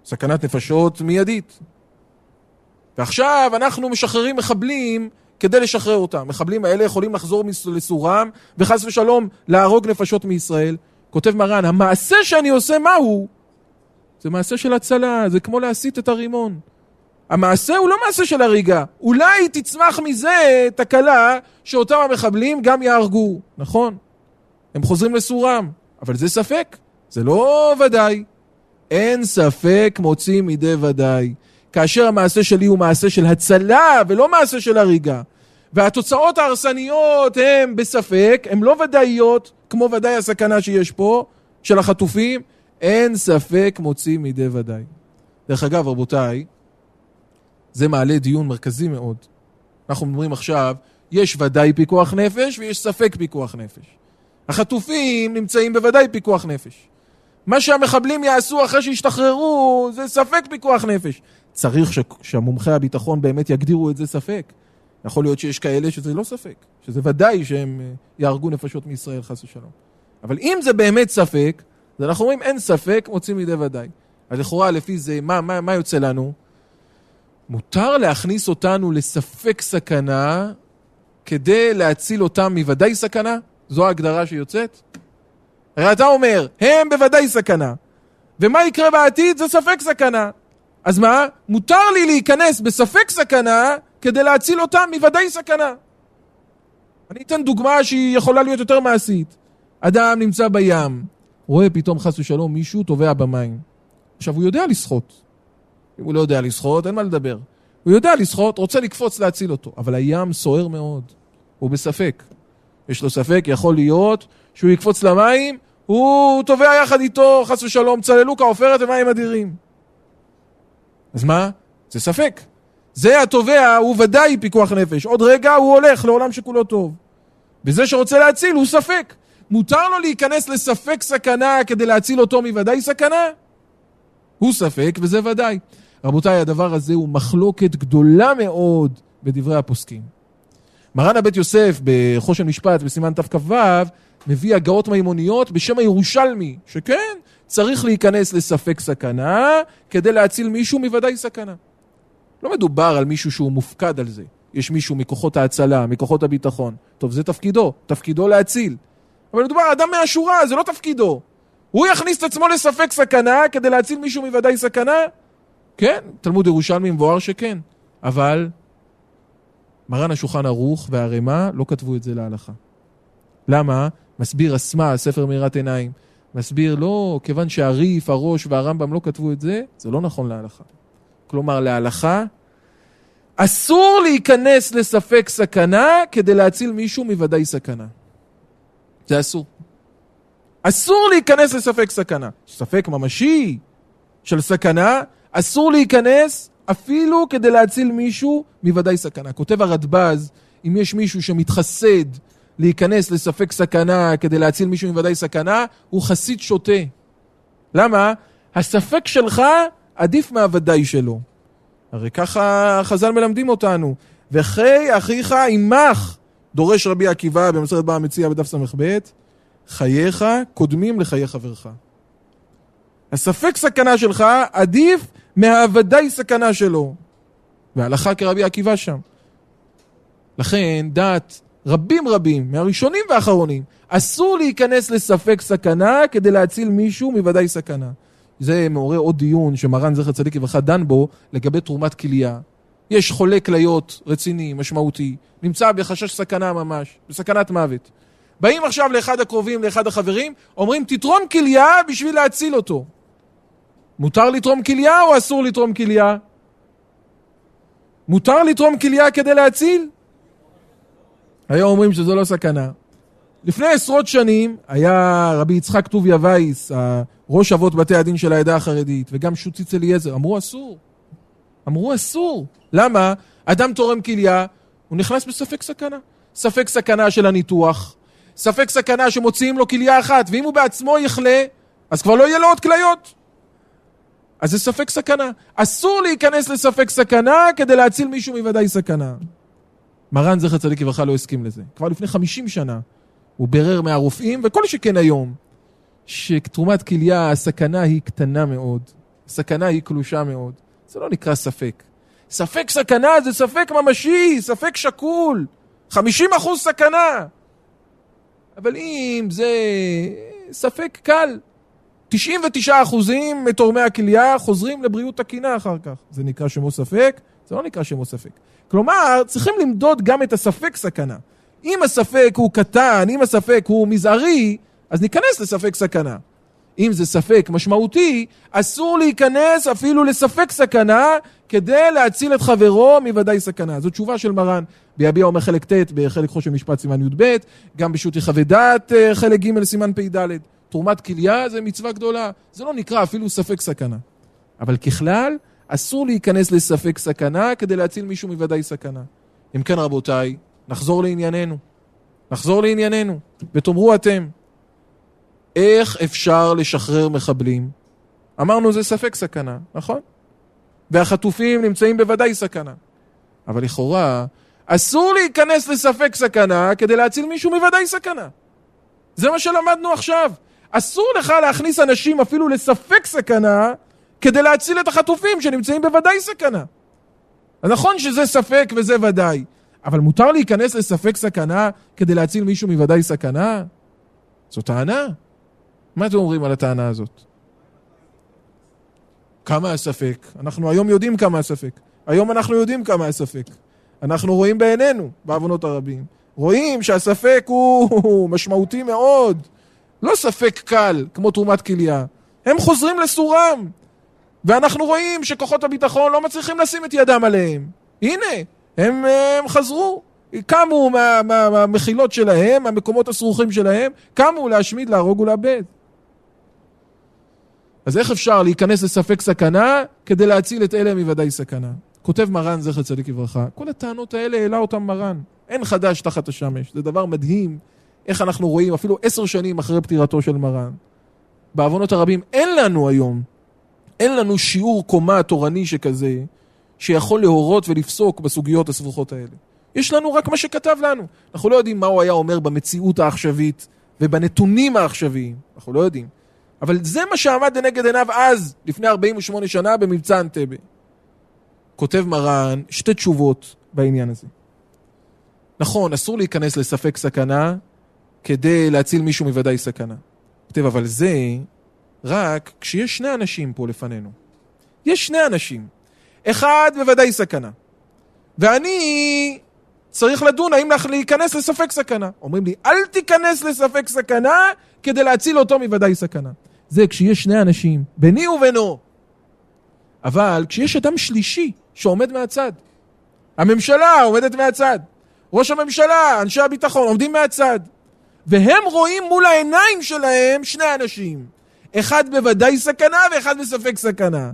סכנת נפשות מיידית. ועכשיו אנחנו משחררים מחבלים כדי לשחרר אותם. המחבלים האלה יכולים לחזור לסורם וחס ושלום להרוג נפשות מישראל. כותב מרן, המעשה שאני עושה מהו? זה מעשה של הצלה, זה כמו להסיט את הרימון. המעשה הוא לא מעשה של הריגה. אולי תצמח מזה תקלה שאותם המחבלים גם יהרגו, נכון? הם חוזרים לסורם, אבל זה ספק, זה לא ודאי. אין ספק מוציא מידי ודאי. כאשר המעשה שלי הוא מעשה של הצלה ולא מעשה של הריגה. והתוצאות ההרסניות הן בספק, הן לא ודאיות, כמו ודאי הסכנה שיש פה, של החטופים, אין ספק מוציא מידי ודאי. דרך אגב, רבותיי, זה מעלה דיון מרכזי מאוד. אנחנו מדברים עכשיו, יש ודאי פיקוח נפש ויש ספק פיקוח נפש. החטופים נמצאים בוודאי פיקוח נפש. מה שהמחבלים יעשו אחרי שישתחררו זה ספק פיקוח נפש. צריך ש... שהמומחי הביטחון באמת יגדירו את זה ספק. יכול להיות שיש כאלה שזה לא ספק, שזה ודאי שהם אה, יהרגו נפשות מישראל חס ושלום. אבל אם זה באמת ספק, אז אנחנו אומרים אין ספק, מוצאים מידי ודאי. אז לכאורה לפי זה, מה, מה, מה יוצא לנו? מותר להכניס אותנו לספק סכנה כדי להציל אותם מוודאי סכנה? זו ההגדרה שיוצאת? הרי אתה אומר, הם בוודאי סכנה. ומה יקרה בעתיד? זה ספק סכנה. אז מה? מותר לי להיכנס בספק סכנה כדי להציל אותם מוודאי סכנה. אני אתן דוגמה שהיא יכולה להיות יותר מעשית. אדם נמצא בים, רואה פתאום חס ושלום מישהו טובע במים. עכשיו, הוא יודע לשחות. אם הוא לא יודע לשחות, אין מה לדבר. הוא יודע לשחות, רוצה לקפוץ להציל אותו, אבל הים סוער מאוד, הוא בספק. יש לו ספק, יכול להיות שהוא יקפוץ למים, הוא טובע יחד איתו, חס ושלום, צללו כעופרת ומים אדירים. אז מה? זה ספק. זה התובע הוא ודאי פיקוח נפש. עוד רגע הוא הולך לעולם שכולו טוב. וזה שרוצה להציל הוא ספק. מותר לו להיכנס לספק סכנה כדי להציל אותו מוודאי סכנה? הוא ספק וזה ודאי. רבותיי, הדבר הזה הוא מחלוקת גדולה מאוד בדברי הפוסקים. מרן הבית יוסף בחושן משפט בסימן תכ"ו מביא הגאות מימוניות בשם הירושלמי, שכן, צריך להיכנס לספק סכנה כדי להציל מישהו מוודאי סכנה. לא מדובר על מישהו שהוא מופקד על זה. יש מישהו מכוחות ההצלה, מכוחות הביטחון. טוב, זה תפקידו, תפקידו להציל. אבל מדובר על אדם מהשורה, זה לא תפקידו. הוא יכניס את עצמו לספק סכנה כדי להציל מישהו מוודאי סכנה? כן, תלמוד ירושלמי מבואר שכן. אבל מרן השולחן ערוך והערימה לא כתבו את זה להלכה. למה? מסביר אסמה, ספר מאירת עיניים. מסביר, לא, כיוון שהריף, הראש והרמב"ם לא כתבו את זה, זה לא נכון להלכה. כלומר, להלכה, אסור להיכנס לספק סכנה כדי להציל מישהו מוודאי סכנה. זה אסור. אסור להיכנס לספק סכנה. ספק ממשי של סכנה, אסור להיכנס אפילו כדי להציל מישהו מוודאי סכנה. כותב הרדב"ז, אם יש מישהו שמתחסד להיכנס לספק סכנה כדי להציל מישהו מוודאי סכנה, הוא חסיד שוטה. למה? הספק שלך עדיף מהוודאי שלו. הרי ככה חז"ל מלמדים אותנו. וחי אחיך עמך, דורש רבי עקיבא במסרת בר המציע בדף ס"ב, חייך קודמים לחיי חברך. הספק סכנה שלך עדיף מהוודאי סכנה שלו. והלכה כרבי עקיבא שם. לכן דעת רבים רבים, מהראשונים והאחרונים, אסור להיכנס לספק סכנה כדי להציל מישהו מוודאי סכנה. זה מעורר עוד דיון שמרן זכר צדיק לברכה דן בו לגבי תרומת כליה. יש חולה כליות רציני, משמעותי, נמצא בחשש סכנה ממש, בסכנת מוות. באים עכשיו לאחד הקרובים, לאחד החברים, אומרים תתרום כליה בשביל להציל אותו. מותר לתרום כליה או אסור לתרום כליה? מותר לתרום כליה כדי להציל? היום אומרים שזו לא סכנה. לפני עשרות שנים היה רבי יצחק טוביה וייס, ראש אבות בתי הדין של העדה החרדית, וגם שוציץ אליעזר, אמרו אסור. אמרו אסור. למה? אדם תורם כליה, הוא נכנס בספק סכנה. ספק סכנה של הניתוח, ספק סכנה שמוציאים לו כליה אחת, ואם הוא בעצמו יחלה, אז כבר לא יהיה לו עוד כליות. אז זה ספק סכנה. אסור להיכנס לספק סכנה כדי להציל מישהו מוודאי סכנה. מרן זכר צדיק לברכה לא הסכים לזה. כבר לפני 50 שנה הוא בירר מהרופאים, וכל שכן היום, שתרומת כליה, הסכנה היא קטנה מאוד. הסכנה היא קלושה מאוד. זה לא נקרא ספק. ספק סכנה זה ספק ממשי, ספק שקול. 50 אחוז סכנה. אבל אם זה ספק קל, 99 אחוזים מתורמי הכליה חוזרים לבריאות תקינה אחר כך. זה נקרא שמו ספק? זה לא נקרא שמו ספק. כלומר, צריכים למדוד גם את הספק סכנה. אם הספק הוא קטן, אם הספק הוא מזערי, אז ניכנס לספק סכנה. אם זה ספק משמעותי, אסור להיכנס אפילו לספק סכנה כדי להציל את חברו מוודאי סכנה. זו תשובה של מרן ביביע אומר חלק ט' בחלק חושן משפט סימן י"ב, גם בשו"ת יחווה דעת אה, חלק ג' סימן פ"ד. תרומת כליה זה מצווה גדולה, זה לא נקרא אפילו ספק סכנה. אבל ככלל, אסור להיכנס לספק סכנה כדי להציל מישהו מוודאי סכנה. אם כן רבותיי, נחזור לענייננו. נחזור לענייננו, ותאמרו אתם, איך אפשר לשחרר מחבלים? אמרנו זה ספק סכנה, נכון? והחטופים נמצאים בוודאי סכנה. אבל לכאורה, אסור להיכנס לספק סכנה כדי להציל מישהו מוודאי סכנה. זה מה שלמדנו עכשיו. אסור לך להכניס אנשים אפילו לספק סכנה כדי להציל את החטופים שנמצאים בוודאי סכנה. נכון שזה ספק וזה ודאי, אבל מותר להיכנס לספק סכנה כדי להציל מישהו מוודאי סכנה? זו טענה. מה אתם אומרים על הטענה הזאת? כמה הספק? אנחנו היום יודעים כמה הספק. היום אנחנו יודעים כמה הספק. אנחנו רואים בעינינו, בעוונות הרבים. רואים שהספק הוא משמעותי מאוד. לא ספק קל, כמו תרומת כליה. הם חוזרים לסורם. ואנחנו רואים שכוחות הביטחון לא מצליחים לשים את ידם עליהם. הנה, הם, הם חזרו. קמו מהמחילות מה, מה, שלהם, מהמקומות הסרוכים שלהם, קמו להשמיד, להרוג ולאבד. אז איך אפשר להיכנס לספק סכנה כדי להציל את אלה מוודאי סכנה? כותב מרן, זכר צדיק לברכה, כל הטענות האלה העלה אותם מרן. אין חדש תחת השמש. זה דבר מדהים איך אנחנו רואים, אפילו עשר שנים אחרי פטירתו של מרן. בעוונות הרבים אין לנו היום, אין לנו שיעור קומה תורני שכזה, שיכול להורות ולפסוק בסוגיות הסבוכות האלה. יש לנו רק מה שכתב לנו. אנחנו לא יודעים מה הוא היה אומר במציאות העכשווית ובנתונים העכשוויים. אנחנו לא יודעים. אבל זה מה שעמד לנגד עיניו אז, לפני 48 שנה, במבצע אנטבה. כותב מרן שתי תשובות בעניין הזה. נכון, אסור להיכנס לספק סכנה כדי להציל מישהו מוודאי סכנה. כותב, אבל זה רק כשיש שני אנשים פה לפנינו. יש שני אנשים. אחד בוודאי סכנה. ואני צריך לדון האם להיכנס לספק סכנה. אומרים לי, אל תיכנס לספק סכנה כדי להציל אותו מוודאי סכנה. זה כשיש שני אנשים, ביני ובינו. אבל כשיש אדם שלישי שעומד מהצד, הממשלה עומדת מהצד, ראש הממשלה, אנשי הביטחון עומדים מהצד, והם רואים מול העיניים שלהם שני אנשים. אחד בוודאי סכנה ואחד בספק סכנה.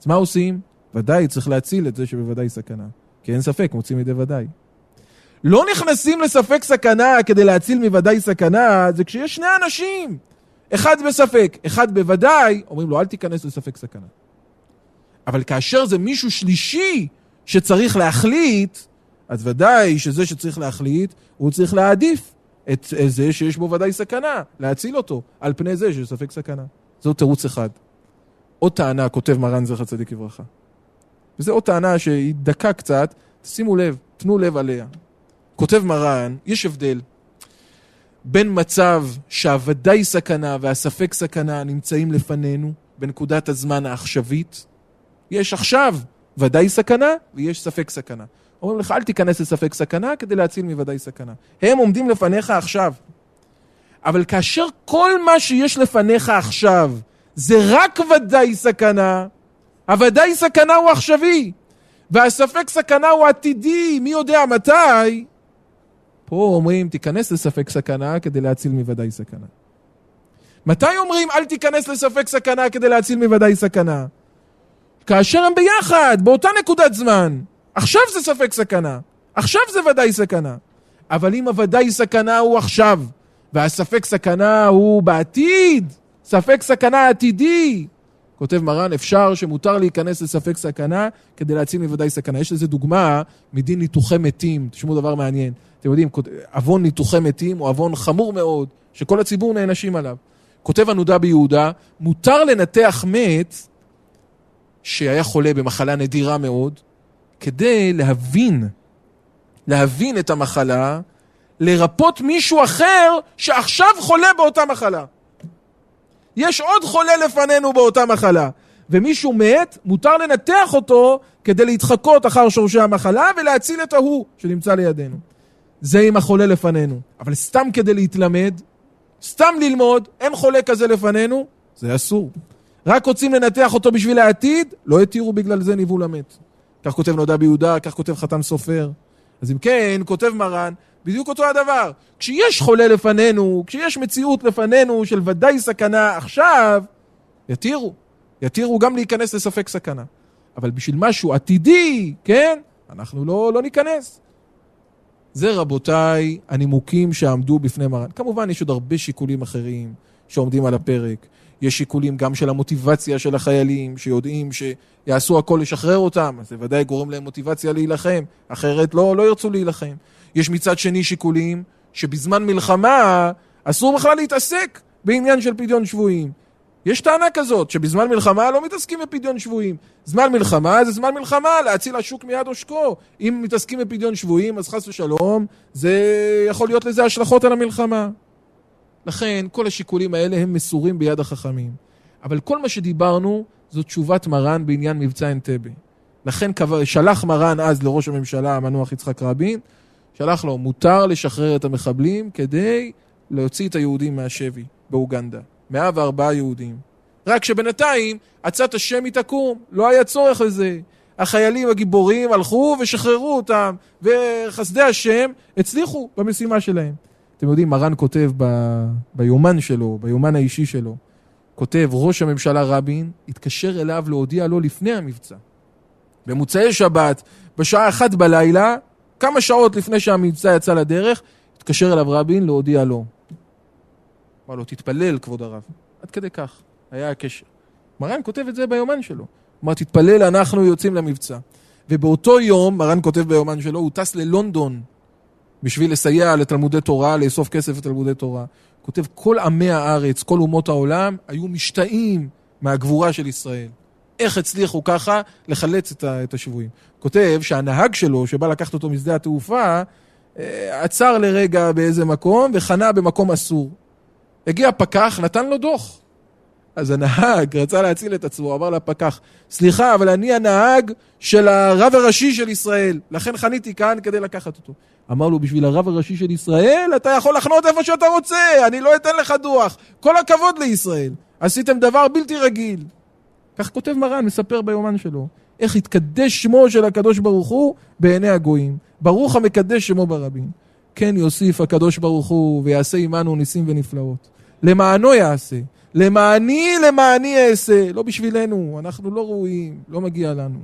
אז מה עושים? ודאי צריך להציל את זה שבוודאי סכנה. כי אין ספק, מוצאים ידי ודאי. לא נכנסים לספק סכנה כדי להציל מוודאי סכנה, זה כשיש שני אנשים. אחד בספק, אחד בוודאי, אומרים לו אל תיכנס לספק סכנה. אבל כאשר זה מישהו שלישי שצריך להחליט, אז ודאי שזה שצריך להחליט, הוא צריך להעדיף את זה שיש בו ודאי סכנה, להציל אותו, על פני זה שיש ספק סכנה. זהו תירוץ אחד. עוד טענה, כותב מרן זכר צדיק לברכה. וזו עוד טענה שהיא דקה קצת, שימו לב, תנו לב עליה. כותב מרן, יש הבדל בין מצב שהוודאי סכנה והספק סכנה נמצאים לפנינו בנקודת הזמן העכשווית. יש עכשיו ודאי סכנה ויש ספק סכנה. אומרים לך, אל תיכנס לספק סכנה כדי להציל מוודאי סכנה. הם עומדים לפניך עכשיו. אבל כאשר כל מה שיש לפניך עכשיו זה רק ודאי סכנה, הוודאי סכנה הוא עכשווי, והספק סכנה הוא עתידי, מי יודע מתי, פה אומרים, תיכנס לספק סכנה כדי להציל מוודאי סכנה. מתי אומרים, אל תיכנס לספק סכנה כדי להציל מוודאי סכנה? כאשר הם ביחד, באותה נקודת זמן. עכשיו זה ספק סכנה. עכשיו זה ודאי סכנה. אבל אם הוודאי סכנה הוא עכשיו, והספק סכנה הוא בעתיד, ספק סכנה עתידי, כותב מרן, אפשר שמותר להיכנס לספק סכנה כדי להציל מוודאי סכנה. יש לזה דוגמה מדין ניתוחי מתים, תשמעו דבר מעניין. אתם יודעים, עוון ניתוחי מתים הוא עוון חמור מאוד, שכל הציבור נענשים עליו. כותב הנודע ביהודה, מותר לנתח מת שהיה חולה במחלה נדירה מאוד, כדי להבין, להבין את המחלה, לרפות מישהו אחר שעכשיו חולה באותה מחלה. יש עוד חולה לפנינו באותה מחלה, ומישהו מת, מותר לנתח אותו כדי להתחקות אחר שורשי המחלה ולהציל את ההוא שנמצא לידינו. זה עם החולה לפנינו. אבל סתם כדי להתלמד, סתם ללמוד, אין חולה כזה לפנינו, זה אסור. רק רוצים לנתח אותו בשביל העתיד, לא התירו בגלל זה ניבול המת. כך כותב נודע ביהודה, כך כותב חתם סופר. אז אם כן, כותב מרן, בדיוק אותו הדבר. כשיש חולה לפנינו, כשיש מציאות לפנינו של ודאי סכנה עכשיו, יתירו. יתירו גם להיכנס לספק סכנה. אבל בשביל משהו עתידי, כן, אנחנו לא, לא ניכנס. זה רבותיי הנימוקים שעמדו בפני מרן. כמובן יש עוד הרבה שיקולים אחרים שעומדים על הפרק. יש שיקולים גם של המוטיבציה של החיילים, שיודעים שיעשו הכל לשחרר אותם, אז זה ודאי גורם להם מוטיבציה להילחם, אחרת לא, לא ירצו להילחם. יש מצד שני שיקולים שבזמן מלחמה אסור בכלל להתעסק בעניין של פדיון שבויים. יש טענה כזאת, שבזמן מלחמה לא מתעסקים בפדיון שבויים. זמן מלחמה זה זמן מלחמה, להציל השוק מיד עושקו. אם מתעסקים בפדיון שבויים, אז חס ושלום, זה יכול להיות לזה השלכות על המלחמה. לכן, כל השיקולים האלה הם מסורים ביד החכמים. אבל כל מה שדיברנו, זו תשובת מרן בעניין מבצע אנטבה. לכן שלח מרן אז לראש הממשלה המנוח יצחק רבין, שלח לו, מותר לשחרר את המחבלים כדי להוציא את היהודים מהשבי באוגנדה. 104 יהודים. רק שבינתיים עצת השם היא תקום, לא היה צורך לזה. החיילים הגיבורים הלכו ושחררו אותם, וחסדי השם הצליחו במשימה שלהם. אתם יודעים, מרן כותב ב... ביומן שלו, ביומן האישי שלו, כותב ראש הממשלה רבין, התקשר אליו להודיע לו לפני המבצע. במוצאי שבת, בשעה אחת בלילה, כמה שעות לפני שהמבצע יצא לדרך, התקשר אליו רבין להודיע לו. אמר לו, תתפלל, כבוד הרב. עד כדי כך, היה הקשר. מרן כותב את זה ביומן שלו. אמר, תתפלל, אנחנו יוצאים למבצע. ובאותו יום, מרן כותב ביומן שלו, הוא טס ללונדון בשביל לסייע לתלמודי תורה, לאסוף כסף לתלמודי תורה. כותב, כל עמי הארץ, כל אומות העולם, היו משתאים מהגבורה של ישראל. איך הצליחו ככה לחלץ את השבויים. כותב שהנהג שלו, שבא לקחת אותו משדה התעופה, אה, עצר לרגע באיזה מקום וחנה במקום אסור. הגיע פקח, נתן לו דוח. אז הנהג רצה להציל את עצמו, אמר לפקח, סליחה, אבל אני הנהג של הרב הראשי של ישראל, לכן חניתי כאן כדי לקחת אותו. אמר לו, בשביל הרב הראשי של ישראל, אתה יכול לחנות איפה שאתה רוצה, אני לא אתן לך דוח. כל הכבוד לישראל, עשיתם דבר בלתי רגיל. כך כותב מרן, מספר ביומן שלו, איך התקדש שמו של הקדוש ברוך הוא בעיני הגויים. ברוך המקדש שמו ברבים. כן יוסיף הקדוש ברוך הוא ויעשה עמנו ניסים ונפלאות. למענו יעשה. למעני למעני אעשה. לא בשבילנו, אנחנו לא ראויים, לא מגיע לנו.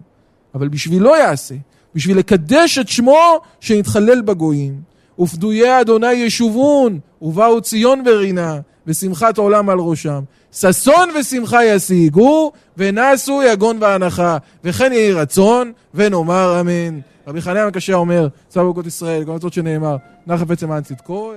אבל בשבילו יעשה. בשביל לקדש את שמו שנתחלל בגויים. ופדויי אדוני ישובון, ובאו ציון ורינה, ושמחת עולם על ראשם. ששון ושמחה ישיגו, ונסו יגון ואנחה. וכן יהי רצון, ונאמר אמן. רבי חניה הקשה אומר, צו ברכות ישראל, כל המצוות שנאמר, נחף עצם עד צדקו.